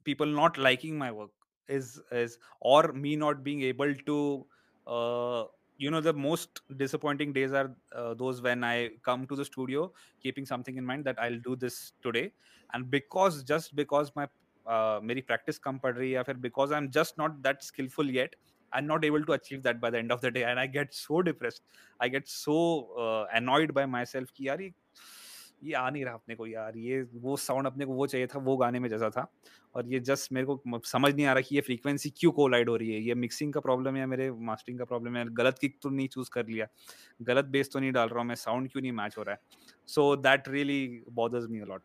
people not liking my work is is or me not being able to uh, you know the most disappointing days are uh, those when i come to the studio keeping something in mind that i'll do this today and because just because my uh, मेरी practice कम पड़ रही है या फिर because i'm just not that skillful yet i'm not able to achieve that by the end of the day and i get so depressed i get so uh, annoyed by myself कि यार ये ये आ नहीं रहा अपने को यार ये वो साउंड अपने को वो चाहिए था वो गाने में जैसा था। और ये जस्ट मेरे को समझ नहीं आ रहा कि ये फ्रीक्वेंसी क्यों कोलाइड हो रही है? ये मिक्सिंग का प्रॉब्लम है मेरे मास्टरिंग का प्रॉब्लम है? गलत किक तो नहीं चूज़ कर लिया। गलत बेस तो नहीं डाल रहा हूँ मैं साउंड क्यों नहीं मैच हो रहा है? So that really bothers me a lot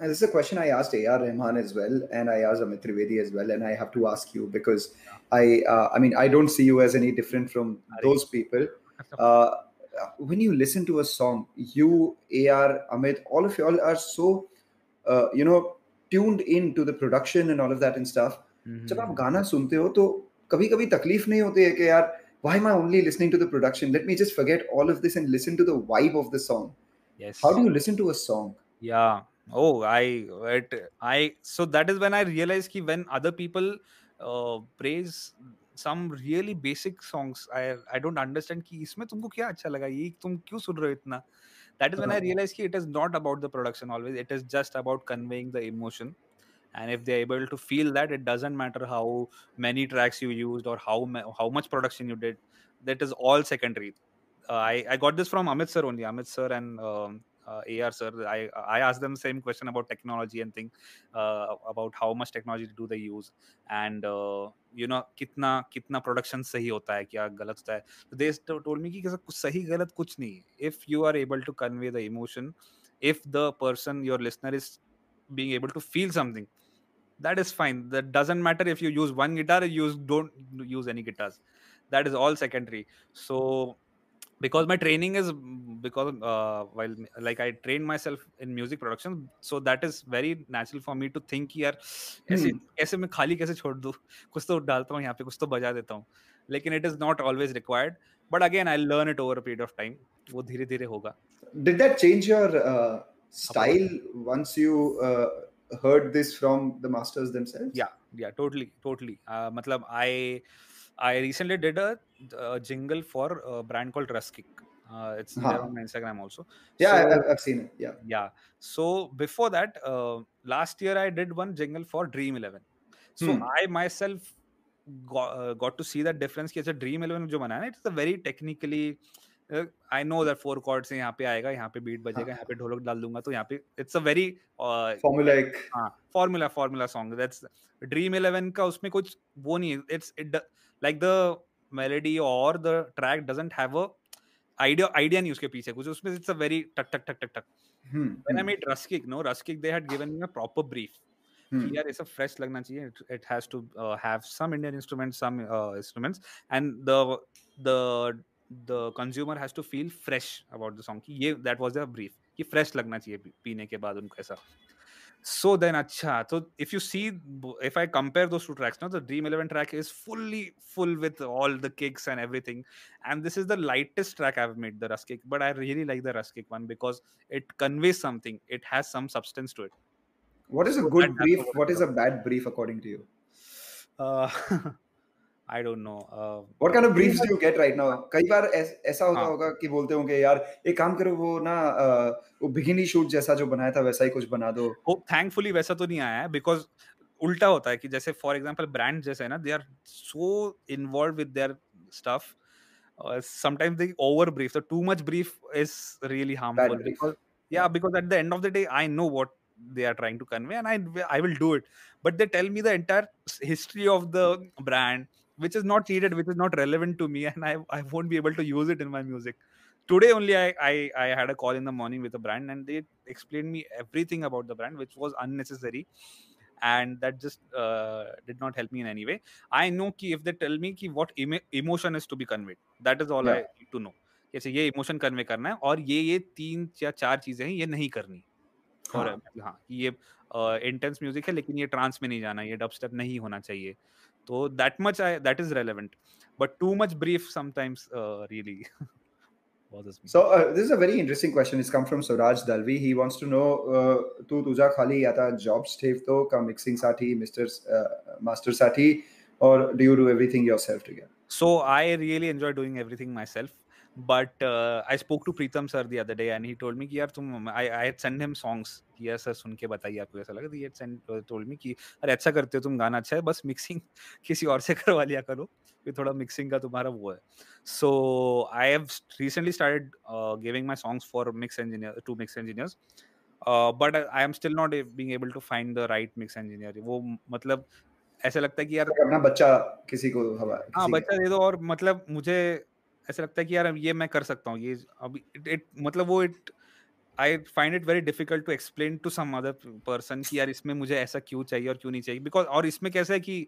And this is a question I asked A.R. Rahman as well, and I asked Amit Trivedi as well, and I have to ask you because I, uh, I mean, I don't see you as any different from Are those people. Uh, when you listen to a song, you, AR, Amit, all of y'all are so, uh, you know, tuned in to the production and all of that and stuff. जब आप गाना सुनते हो तो कभी कभी तकलीफ नहीं होती है कि यार why am I only listening to the production? Let me just forget all of this and listen to the vibe of the song. yes How do you listen to a song? yeah oh i it i so that is when i realized ki when other people uh, praise some really basic songs i i don't understand कि इसमें तुमको क्या अच्छा लगा ये तुम क्यों सुन रहे हो इतना that is when i हाँ. realized कि it is not about the production always it is just about conveying the emotion and if they're able to feel that it doesn't matter how many tracks you used or how ma- how much production you did that is all secondary uh, I, I got this from Amit sir only. Amit sir and um, uh, AR sir. I I asked them same question about technology and thing uh, about how much technology do they use and uh, you know कितना कितना production सही होता है क्या गलत होता है. So they st- told me कि कैसा कुछ सही गलत कुछ नहीं. If you are able to convey the emotion, if the person your listener is being able to feel something, that is fine. That doesn't matter if you use one guitar, or you use don't use any guitars. That is all secondary. So because my training is because uh, while like I train myself in music production, so that is very natural for me to think यार ऐसे Hmm. ऐसे मैं खाली कैसे छोड़ दूँ कुछ तो डालता हूँ यहाँ पे कुछ तो बजा देता हूँ लेकिन it is not always required but again I'll learn it over a period of time वो धीरे धीरे होगा Did that change your uh, style once you uh, heard this from the masters themselves? yeah yeah totally totally uh, matlab i i recently did a, a jingle for a brand called ruskick uh, it's huh. there on instagram also Yeah, So- I've- I've seen it. Yeah. yeah so before that uh, last year i did one jingle for dream 11 so Hmm. i myself got, uh, got to see that difference कि अच्छा dream 11 जो बनाया ना it's a very technically uh, I know that four chords से यहाँ पे आएगा यहाँ पे बीट बजेगा यहाँ पे ढोलक डाल दूँगा तो यहाँ पे it's a very uh, Formulaic. हाँ formula formula song that's Dream 11 का उसमें कुछ वो नहीं है it's it like the melody और the track doesn't have a idea idea नहीं उसके पीछे कुछ उसमें इट्स अ वेरी टक टक टक टक टक. When I made Raskik know Raskik they had given me a proper brief. कि यार ऐसा फ्रेश लगना चाहिए it has to have some Indian instruments some instruments and the the the consumer has to feel fresh about the song कि ये that was the brief कि fresh लगना चाहिए पीने के बाद उनको ऐसा so then acha so if you see if i compare those two tracks now the dream 11 track is fully full with all the kicks and everything and this is the lightest track i've made the Raskik but i really like the Raskik one because it conveys something it has some substance to it What is a good brief? what is a bad brief according to you? uh, i don't know uh, What kind of briefs do you get right now? कई बार ऐस- ऐसा होता हाँ. होगा कि बोलते होंगे यार एक काम करो वो ना वो बिगिनी शूट जैसा जो बनाया था वैसा ही कुछ बना दो हो थैंकफुली वैसा तो नहीं आया है बिकॉज़ उल्टा होता है कि जैसे फॉर एग्जांपल ब्रांड जैसे है ना they are so involve with their stuff sometimes they over brief so too much brief is really harmful brief. because yeah because at the end of the day i know what they are trying to convey and i i will do it but they tell me the entire history of the brand which is not needed which is not relevant to me and i i won't be able to use it in my music today only I, I i had a call in the morning with a brand and they explained me everything about the brand which was unnecessary and that just uh, did not help me in any way i know ki if they tell me ki what emo- emotion is to be conveyed that is all Yeah. i need to know जैसे ये emotion convey करना है और ये ये तीन या चार चीजें हैं ये नहीं करनी और हाँ. हाँ कि ये इंटेंस म्यूजिक है लेकिन ये ट्रांस में नहीं जाना ये डब स्टेप नहीं होना चाहिए तो that much that is relevant but too much brief sometimes really bothers me So uh, this is a very interesting question. It's come from Suraj Dalvi. He wants to know uh, तू तुझा खाली आता jobs ठेवतो का mixing साठी Mr. Uh, master साठी or do you do everything yourself together? So I really enjoy doing everything myself. But uh, I spoke to Preetham sir the other day, and he told me कि यार तुम I I had sent him songs कि यार sir सुन के बताइए आपको कैसा लगा. He had sent uh, told me कि अरे अच्छा करते हो तुम गाना अच्छा है बस मिक्सिंग किसी और से करवा लिया करो कि थोड़ा मिक्सिंग का तुम्हारा वो है. So I have recently started uh, giving my songs for mix engineer to mix engineers. Uh, but I, I am still not a- being able to find the right mix engineer. वो मतलब ऐसा लगता है कि यार अपना बच्चा किसी को हवा हाँ बच्चा दे दो और मतलब मुझे ऐसा लगता है कि यार अब ये मैं कर सकता हूँ ये अभी इट इट मतलब वो it I find it very difficult to explain to some other person कि यार इसमें मुझे ऐसा क्यों चाहिए और क्यों नहीं चाहिए। बिकॉज़ और इसमें कैसा है कि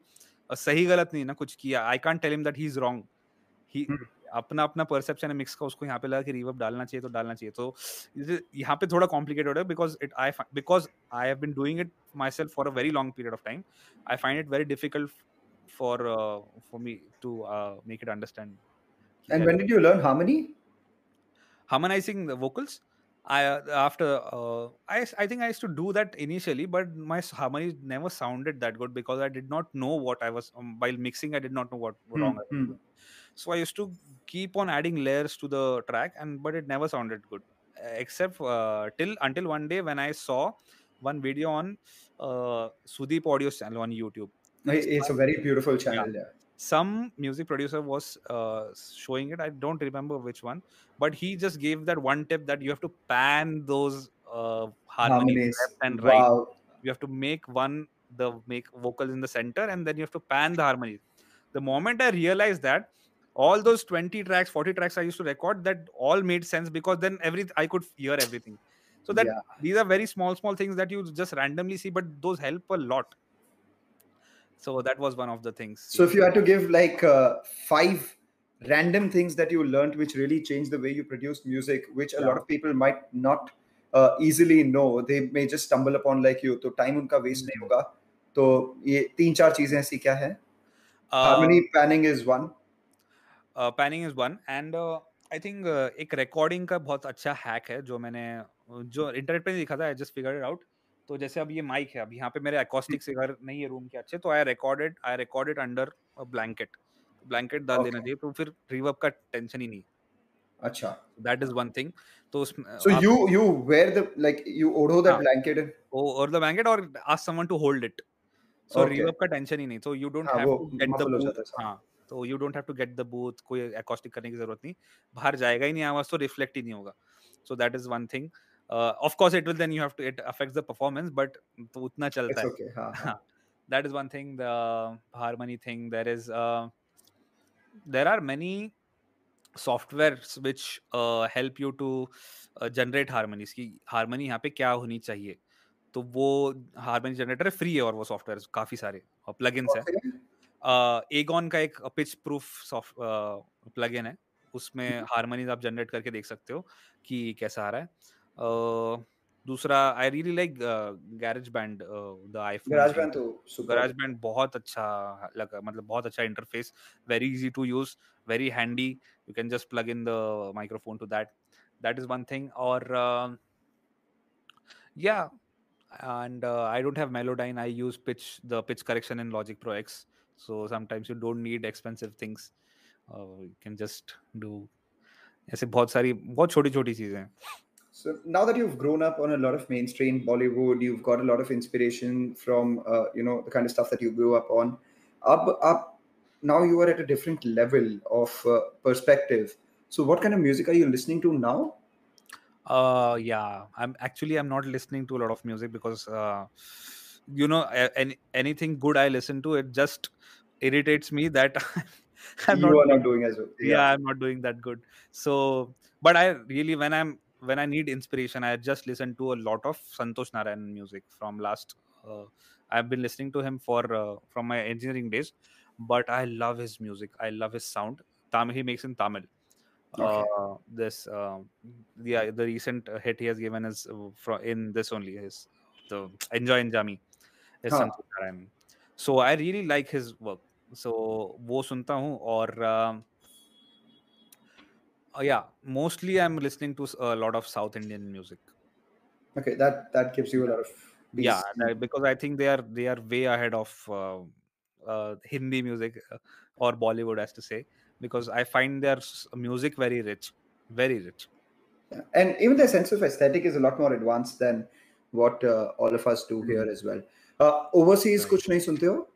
सही गलत नहीं ना कुछ किया I can't tell him that he is wrong he. अपना अपना परसेप्शन है मिक्स का उसको यहाँ पे लगा कि रिवर्ब डालना चाहिए तो डालना चाहिए। तो यहाँ पे थोड़ा कॉम्प्लिकेटेड है because it I because I have been doing it myself for a very long period of time I find it very difficult for for me to make it make And when did you learn harmony? harmonizing the vocals i uh, after uh, i i think i used to do that initially but my harmony never sounded that good because i did not know what i was um, while mixing i did not know what wrong I was Hmm, so i used to keep on adding layers to the track and but it never sounded good except uh, till until one day when i saw one video on uh, sudeep audio's channel on youtube It's a very beautiful channel. Yeah. Some music producer was uh, showing it. I don't remember which one but he just gave that one tip that you have to pan those uh, harmonies, left and right. Wow. you have to make one the make vocals in the center and then you have to pan the harmonies. The moment i realized that all those 20 tracks 40 tracks i used to record that all made sense because then every i could hear everything. So that Yeah. these are very small small things that you just randomly see but those help a lot so that was one of the things So if you had to give like uh, five random things that you learned which really changed the way you produced music, which a Yeah. lot of people might not uh, easily know. They may just stumble upon like you. तो time उनका waste नहीं Hmm. होगा. तो ये तीन चार चीजें ऐसी क्या है? Uh, Harmony panning is one. Panning is one and I think एक रिकॉर्डिंग का बहुत अच्छा हैक है जो मैंने जो इंटरनेट पे नहीं दिखा था I just figure it out तो जैसे अब ये माइक है अब यहाँ पे मेरे एकॉस्टिक घर नहीं है रूम के अच्छे तो I recorded I recorded under blanket blanket डाल देना चाहिए तो फिर रिवर्ब का टेंशन ही नहीं अच्छा। दैट इज़ वन थिंग तो so you you wear the like you ओढ़ो the blanket हाँ। और द ब्लैंकेट और ask someone to hold it so reverb का टेंशन ही नहीं so you don't have to get the booth हाँ तो you don't have to get the booth कोई acoustic करने की ज़रूरत नहीं। बाहर जाएगा ही नहीं आवाज़ तो रिफ्लेक्ट ही नहीं होगा। So that is one thing of course it will then you have to it affects the performance but तो उतना चलता It's है। हाँ that is one thing the harmony thing there is there are many softwares which help you to generate harmonies की harmony यहाँ पे क्या होनी चाहिए? तो वो हारमोनी जनरेटर फ्री है और वो सॉफ्टवेयर काफ़ी सारे और प्लग इन है एगॉन uh, का एक pitch proof soft plug in है उसमें हारमोनीज आप जनरेट करके देख सकते हो कि कैसा आ रहा है। दूसरा I really like Garage Band the iPhone Garage Band तो गैरेज बैंड बहुत अच्छा लगा मतलब बहुत अच्छा interface very easy to use very handy you can just plug in the microphone to that that is one thing और या and I don't have Melodyne I use pitch the pitch correction in Logic Pro X so sometimes you don't need expensive things you can just do ऐसे बहुत सारी बहुत छोटी छोटी चीज़ें हैं। So now that you've grown up on a lot of mainstream Bollywood, you've got a lot of inspiration from uh, you know the kind of stuff that you grew up on. Up, up. Now you are at a different level of uh, perspective. So what kind of music are you listening to now? uh yeah i'm actually i'm not listening to a lot of music because uh you know any, anything good i listen to it just irritates me that i'm you not are not doing as well. yeah. i'm not doing that good so but i really when i'm when i need inspiration i just listen to a lot of santosh narayan music from last uh, i've been listening to him for uh, from my engineering days but i love his music i love his sound tamil he makes in tamil Okay. uh, this um, yeah the recent uh, hit he has given is uh, from in this only is the enjoy in jami is हाँ. Santosh Narayan. so i really like his work so वो सुनता हूँ और um, uh, yeah mostly i'm listening to a lot of south indian music. Okay that that gives you a lot of yeah I, because i think they are they are way ahead of uh, uh, hindi music uh, or bollywood as to say because i find their music very rich very rich. Yeah. and even their sense of aesthetic is a lot more advanced than what uh, all of us do hmm. here as well. Uh, overseas right. kuch nahi sunte ho?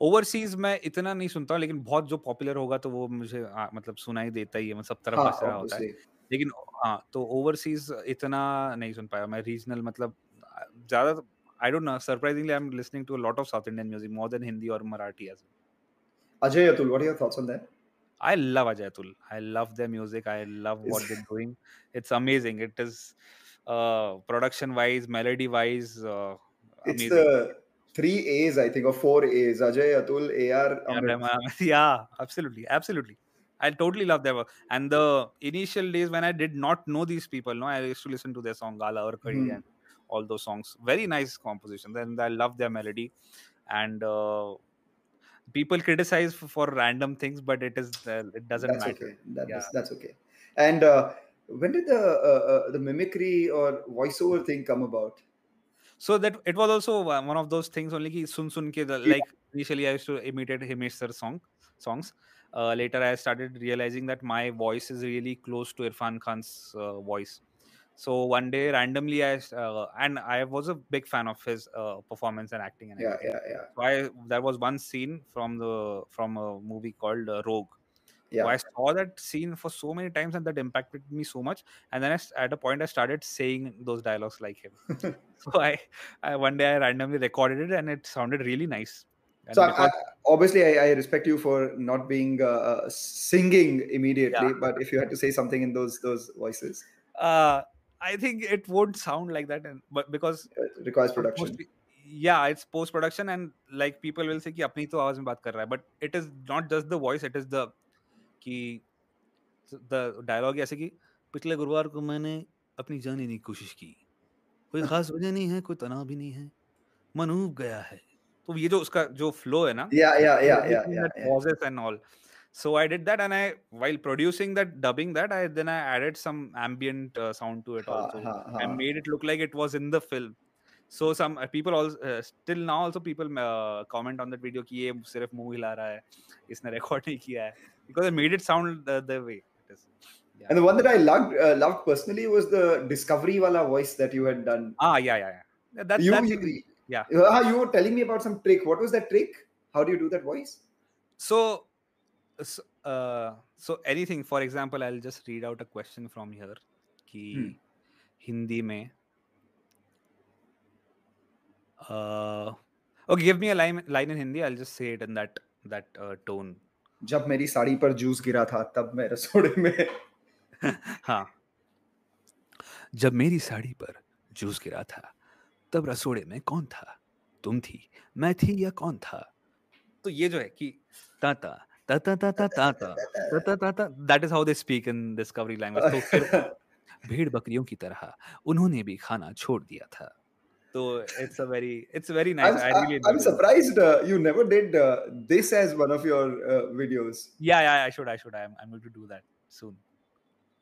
Overseas मैं इतना नहीं सुनता हूँ लेकिन बहुत जो popular होगा तो वो मुझे आ, मतलब सुनाई देता ही है मतलब सब तरफ़ हाँ, रहा होता है. लेकिन हाँ तो ओवरसीज इतना नहीं सुन पाया मैं रीजनल मतलब ज़्यादा I don't know surprisingly I am listening to a lot of South Indian music more than Hindi और मराठी एज Ajay Atul, what are your thoughts on that? I love Ajay Atul. I love their music. I love what they're doing. It's amazing. It is uh, production wise, melody wise, uh, It's amazing. the three A's, I think, or four A's. Ajay Atul, AR, Yeah, yeah, absolutely, absolutely. I totally love their work. And the initial days when I did not know these people, no, I used to listen to their song Gala or Kadi Mhm. and all those songs. Very nice composition. and I love their melody. And uh, people criticize for, for random things, but it is uh, it doesn't That's matter. okay. That is, Yeah. that's okay. And uh, when did the uh, uh, the mimicry or voiceover thing come about? So that it was also uh, one of those things only ki sun sun ke the- Yeah. like initially I used to imitate Himesh sir song songs. Uh, later I started realizing that my voice is really close to Irfan Khan's uh, voice. So one day randomly I uh, and I was a big fan of his uh, performance and acting and Yeah, everything. yeah, yeah, So I there was one scene from the from a movie called uh, Rog yeah. I saw that scene for so many times, and that impacted me so much. And then I, at a point, I started saying those dialogues like him. so I, I, one day I randomly recorded it, and it sounded really nice. And so because... I, obviously, I, respect you for not being uh, uh, singing immediately, yeah. but if you had to say something in those those voices, uh, I think it won't sound like that, and, but because uh, it requires production. Yeah it's post production and like people will say ki apni to mein baat kar raha hai but it is not just the voice it is the कि the dialogue ऐसे कि पिछले गुरुवार को मैंने अपनी जान लेने की कोशिश की। कोई खास वजह नहीं है कोई तनाव भी नहीं है। मन ऊब गया है। तो ये जो उसका जो फ्लो है ना या yeah yeah yeah yeah and all so I did that and I while producing that dubbing that I then I added some ambient sound to it also I made it look like it was in the film so some people all still now also people comment on that video कि ये सिर्फ़ मुँह हिला रहा है इसने record नहीं किया है। because i made it sound the, the way it is And the one that I loved, uh, loved personally was the Discovery wala voice that you had done. ah yeah yeah yeah that, you, that's you, yeah. Ah, you were telling me about some trick. What was that trick? How do you do that voice? so so, uh, so anything for example i'll just read out a question from here कि Hmm. Hindi में uh, okay give me a line line in hindi i'll just say it in that that uh, tone जब मेरी साड़ी पर juice गिरा था तब मैं रसोड़े में हाँ। जब मेरी साड़ी पर जूस गिरा था तब रसोड़े में कौन था? तुम थी मैं थी या कौन था? तो ये जो है कि ताता ताता ताता ताता ताता ताता that is how they speak in Discovery language तो फिर भेड़ बकरियों की तरह उन्होंने भी खाना छोड़ दिया था। so it's a very it's a very nice i'm, I really I'm surprised uh, you never did uh, this as one of your uh, videos. Yeah yeah i should i should. I'm, I'm going to do that soon.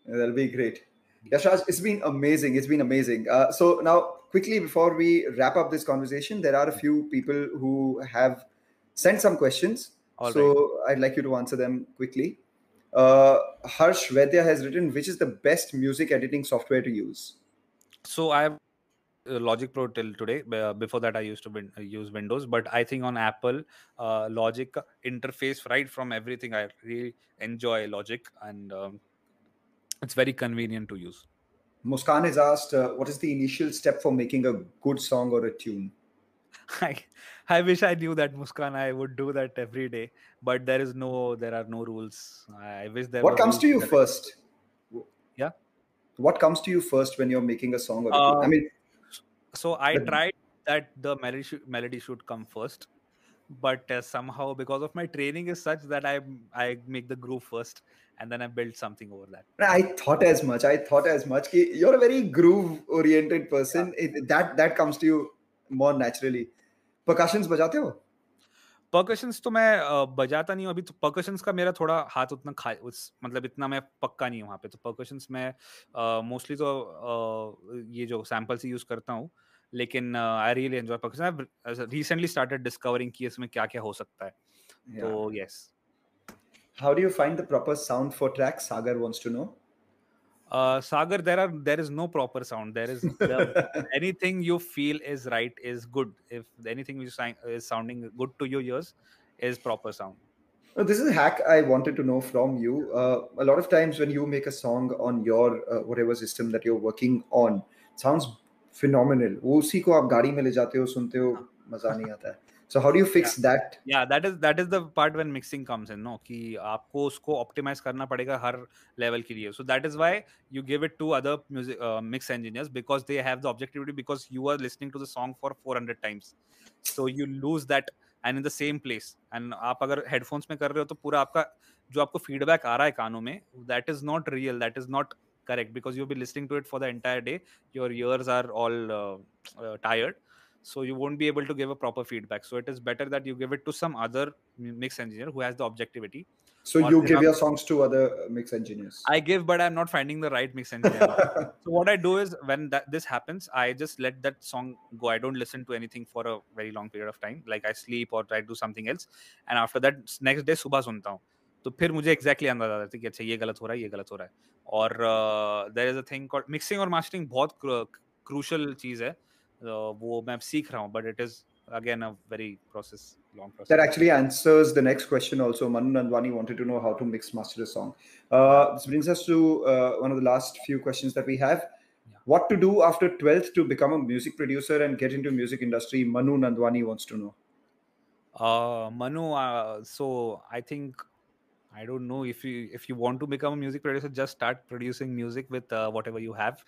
That'll be great. Yashraj, it's been amazing it's been amazing. Uh, so now quickly before we wrap up this conversation there are a few people who have sent some questions. All so right. i'd like you to answer them quickly. Uh, Harsh vedya has written which is the best music editing software to use? So i have logic pro till today uh, before that i used to win, uh, use windows but i think on apple uh, logic interface right from everything i really enjoy logic and um, it's very convenient to use Muskan has asked, uh, what is the initial step for making a good song or a tune? I, I wish i knew that muskan i would do that every day but there is no there are no rules i wish there what comes to you that I- first? Yeah? What comes to you first when you're making a song or a tune? I Uh, mean, so i But- tried that the melody should, melody should come first but uh, somehow because of my training is such that i i make the groove first and then i build something over that I thought as much. I thought as much. कि You're a very groove-oriented person. Yeah. It, that that comes to you more naturally. Percussions बजाते हो? Percussions तो मैं अ, बजाता नहीं हूँ अभी तो परकशंस का मेरा थोड़ा हाथ उतना खा उस मतलब इतना मैं पक्का नहीं हूँ वहाँ पे तो परकशंस में मोस्टली तो अ, ये जो सैम्पल्स यूज़ करता हूँ लेकिन I really enjoy percussion recently started discovering कि इसमें क्या क्या हो सकता है Yeah. तो yes How do you find the proper sound for tracks? Sagar wants to know. uh, Sagar, there are there is no proper sound. There is the, anything you feel is right is good. If anything which si- is sounding good to your ears is proper sound. No, this is a hack I wanted to know from you. Uh, a lot of times when you make a song on your uh, whatever system that you're working on, it sounds phenomenal. वो उसी को आप गाड़ी में ले जाते हो सुनते हो मज़ा नहीं आता है. So how do you fix yeah. that? Yeah, that is that is the part when mixing comes in, no? कि आपको उसको optimize करना पड़ेगा हर level के लिए. So that is why you give it to other music uh, mix engineers because they have the objectivity because you are listening to the song for 400 times. So you lose that and in the same place. And आप अगर headphones में कर रहे हो तो पूरा आपका जो आपको feedback आ रहा है कानों में that is not real, that is not correct because you'll be listening to it for the entire day. Your ears are all uh, uh, tired so you won't be able to give a proper feedback. So it is better that you give it to some other mix engineer who has the objectivity. So you give your songs to other uh, mix engineers? I give but i'm not finding the right mix engineer. So what i do is when that this happens i just let that song go. I don't listen to anything for a very long period of time. Like i sleep or i do something else. And after that next day subha sunta तो फिर मुझे exactly अंदाज़ा आ जाता है कि अच्छा ये गलत हो रहा है ये गलत हो रहा है और there is a thing called mixing और मास्टरिंग बहुत क्रूशल चीज़ है uh, वो मैं सीख रहा हूँ but it is again a very process long That actually answers the next question. Also, Manu Nandwani wanted to know how to mix master a song. Uh, this brings us to uh, one of the last few questions that we have. Yeah. What to do after 12th to become a music producer and get into music industry? Manu Nandwani wants to know. Uh, Manu, uh, so I think I don't know if you if you want to become a music producer, just start producing music with uh, whatever you have.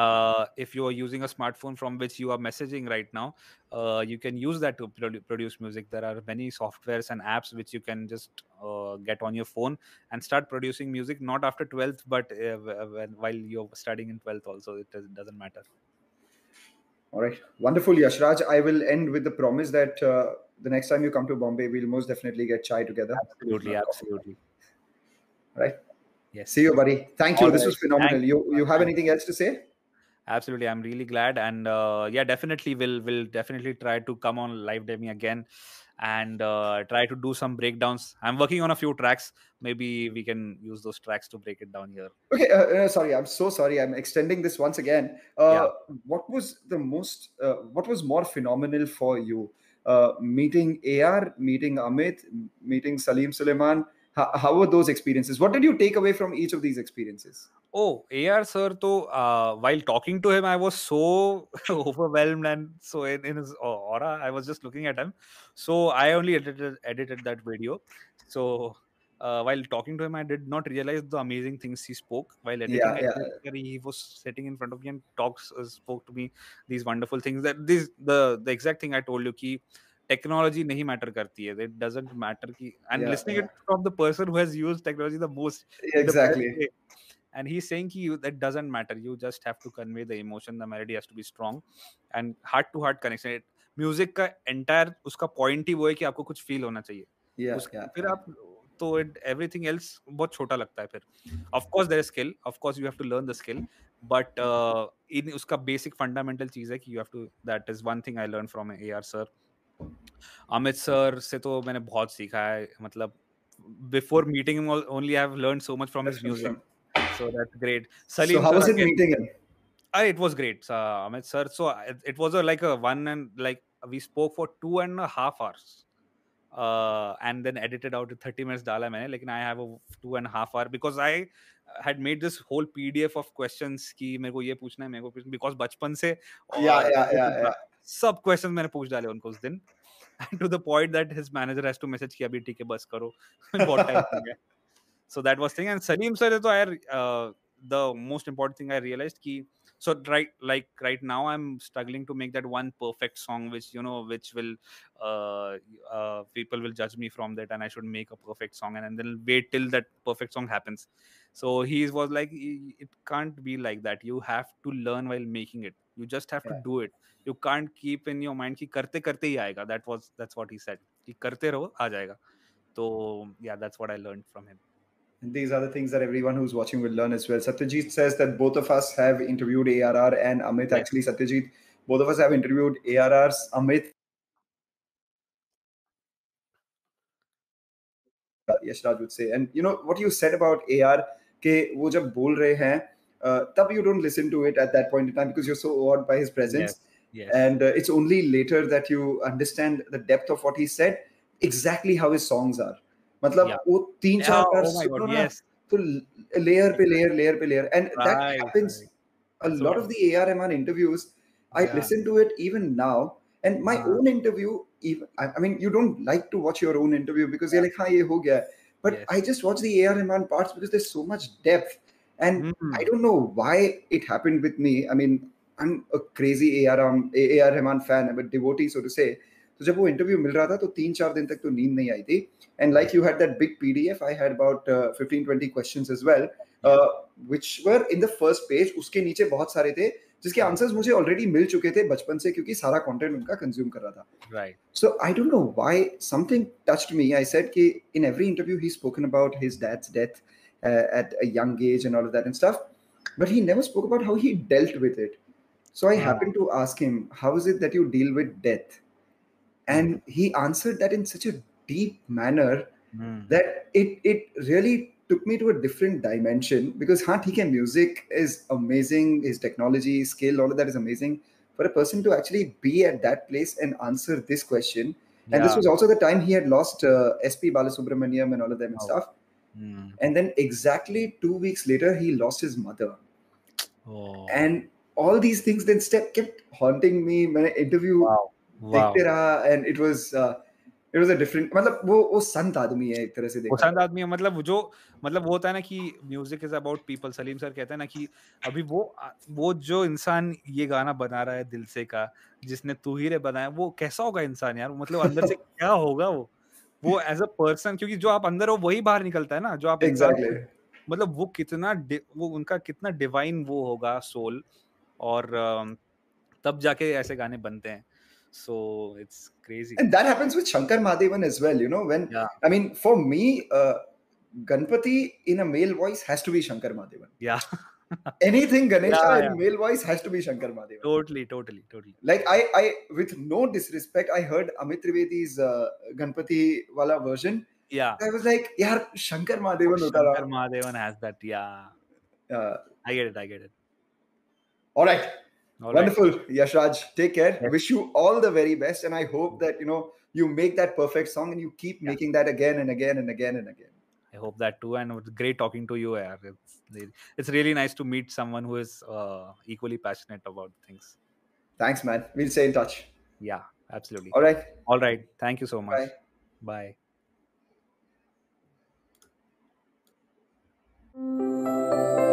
uh, if you are using a smartphone from which you are messaging right now uh, you can use that to produce music. There are many softwares and apps which you can just uh, get on your phone and start producing music not after 12th but uh, when, while you're studying in 12th also it does, doesn't matter. All right. Wonderful yashraj i will end with the promise that uh, the next time you come to bombay we'll most definitely get chai together. Absolutely absolutely. Right? Yes. See you buddy. Thank you. All this right. was phenomenal. Thank you you. have anything else to say? Absolutely. I'm really glad. And uh, yeah definitely will will definitely try to come on Livedemy again and uh, try to do some breakdowns. I'm working on a few tracks. Maybe we can use those tracks to break it down here. Okay uh, uh, sorry. I'm so sorry. I'm extending this once again. Uh, Yeah. what was the most uh, what was more phenomenal for you uh, meeting ar meeting amit meeting salim Sulaiman how, how were those experiences what did you take away from each of these experiences Oh, AR sir, though, uh, while talking to him, I was so overwhelmed and so in, in his aura, I was just looking at him. So I only edited edited that video. So uh, while talking to him, I did not realize the amazing things he spoke while editing. Yeah, I yeah. thought He was sitting in front of me and talks uh, spoke to me these wonderful things. That this the the exact thing I told you ki technology nahi matter karti hai. It doesn't matter ki and Yeah, listening yeah. it from the person who has used technology the most in the best exactly way and he's saying ki you that doesn't matter you just have to convey the emotion the melody has to be strong and heart to heart connection it music का entire उसका point ही वो है कि आपको कुछ feel होना चाहिए yeah, उस yeah, फिर yeah. आप तो इट एवरीथिंग एल्स बहुत छोटा लगता है फिर। Of course there skill of course you have to learn the skill but in उसका बेसिक फंडामेंटल चीज़ है कि you have to that is one thing I learn from AR sir Amit sir से तो मैंने बहुत सीखा है मतलब before meeting only I have learn so much from his music so that's great salim so how sir was it again- meeting him? Uh, it was great, uh, Amit sir. So it, it was a, like a one and like we spoke for two and a half hours, uh, and then edited out 30 minutes डाला मैंने. लेकिन I have a two and a half hour because I had made this whole PDF of questions कि मेरे को ये पूछना है मेरे को पूछना because बचपन से और yeah yeah yeah yeah सब questions मैंने पूछ डाले उनको उस दिन and to the point that his manager has to message कि अभी ठीक है बस करो बहुत time हो गया. So that was thing and Salim sir तो I uh, the most important thing I realized कि so right like right now i'm struggling to make that one perfect song which you know which will uh, uh people will judge me from that and i should make a perfect song and, and then wait till that perfect song happens. So he was like it can't be like that. You have to learn while making it. You just have yeah. to do it. You can't keep in your mind ki karte karte hi aayega that was that's what he said. ki karte raho aa jayega so yeah that's what i learned from him these are the things that everyone who's watching will learn as well. Satyajit says that both of us have interviewed ARR and Amit. Yes. Actually, Satyajit, both of us have interviewed ARRs. Amit, Yashraj would say. And you know what you said about AR, ke wo jab bol rahe hain, uh, tab you don't listen to it at that point in time because you're so awed by his presence. yes And uh, it's only later that you understand the depth of what he said, exactly how his songs are. मतलब Yeah. वो तीन Yeah, चार बार oh my सुनो god ना, yes तो layer पे layer layer पे layer and that Right, happens right. a That's lot what- of the AR Rahman interviews I Yeah. listen to it even now and my Ah. own interview even I, I mean you don't like to watch your own interview because you're like हाँ ये हो गया है." but Yes. I just watch the AR Rahman parts because there's so much depth and Hmm. I don't know why it happened with me I mean I'm a crazy AR Rahman, AR Rahman fan I'm a devotee so to say तो जब वो interview मिल रहा था तो तीन चार दिन तक तो नींद नहीं आई थी। And like you had that big P D F I had about fifteen twenty question is well which were in the first page उसके नीचे बहुत सारे थे जिसके आंसर्स मुझे ऑलरेडी मिल चुके थे बचपन से क्योंकि सारा कंटेंट उनका कंज्यूम कर रहा था। Right so I don't know why something touched me I said कि in every interview he spoken about his dad's death at a young age and all of that and stuff but he never spoke about how he dealt with it so I happened to ask him how is it that you deal with death and he answered that in such a deep manner mm. that it it really took me to a different dimension because Hathike music is amazing, his technology, skill, all of that is amazing. For a person to actually be at that place and answer this question, yeah. and this was also the time he had lost uh, SP Balasubramaniam and all of them and oh. stuff. Mm. And then exactly two weeks later, he lost his mother. Oh. And all these things then step kept haunting me. when I interview wow. Wow. देखते रहा it was uh, it was a different मतलब वो वो संत आदमी है एक तरह से देखा संत आदमी है मतलब जो मतलब वो होता है ना कि music is about people Salim sir कहते हैं ना कि अभी वो वो जो इंसान ये गाना बना रहा है दिल से का जिसने तू ही रे बनाया वो कैसा होगा इंसान यार मतलब अंदर से क्या होगा वो वो एज अ पर्सन क्योंकि जो आप अंदर हो वही बाहर निकलता है ना जो आप exactly. मतलब वो कितना वो उनका कितना डिवाइन वो होगा सोल और तब जाके ऐसे गाने बनते हैं so it's crazy. And that happens with shankar mahadevan as well you know when yeah. i mean for me uh, ganpati in a male voice has to be shankar mahadevan. Yeah. Anything ganesha yeah, yeah. in male voice has to be shankar mahadevan. Totally totally totally. Like i i with no disrespect i heard amit trivedi's uh, ganpati wala version. Yeah. I was like yeah shankar mahadevan shankar mahadevan has that yeah. Uh, i get it i get it. All right all Wonderful, right. Yashraj. Take care. Yes. Wish you all the very best, and I hope that you know you make that perfect song and you keep yeah. making that again and again and again and again. I hope that too, and it's great talking to you. It's, it's really nice to meet someone who is uh, equally passionate about things. Thanks, man. We'll stay in touch. Yeah, absolutely. All right. All right. Thank you so much. Bye. Bye. Música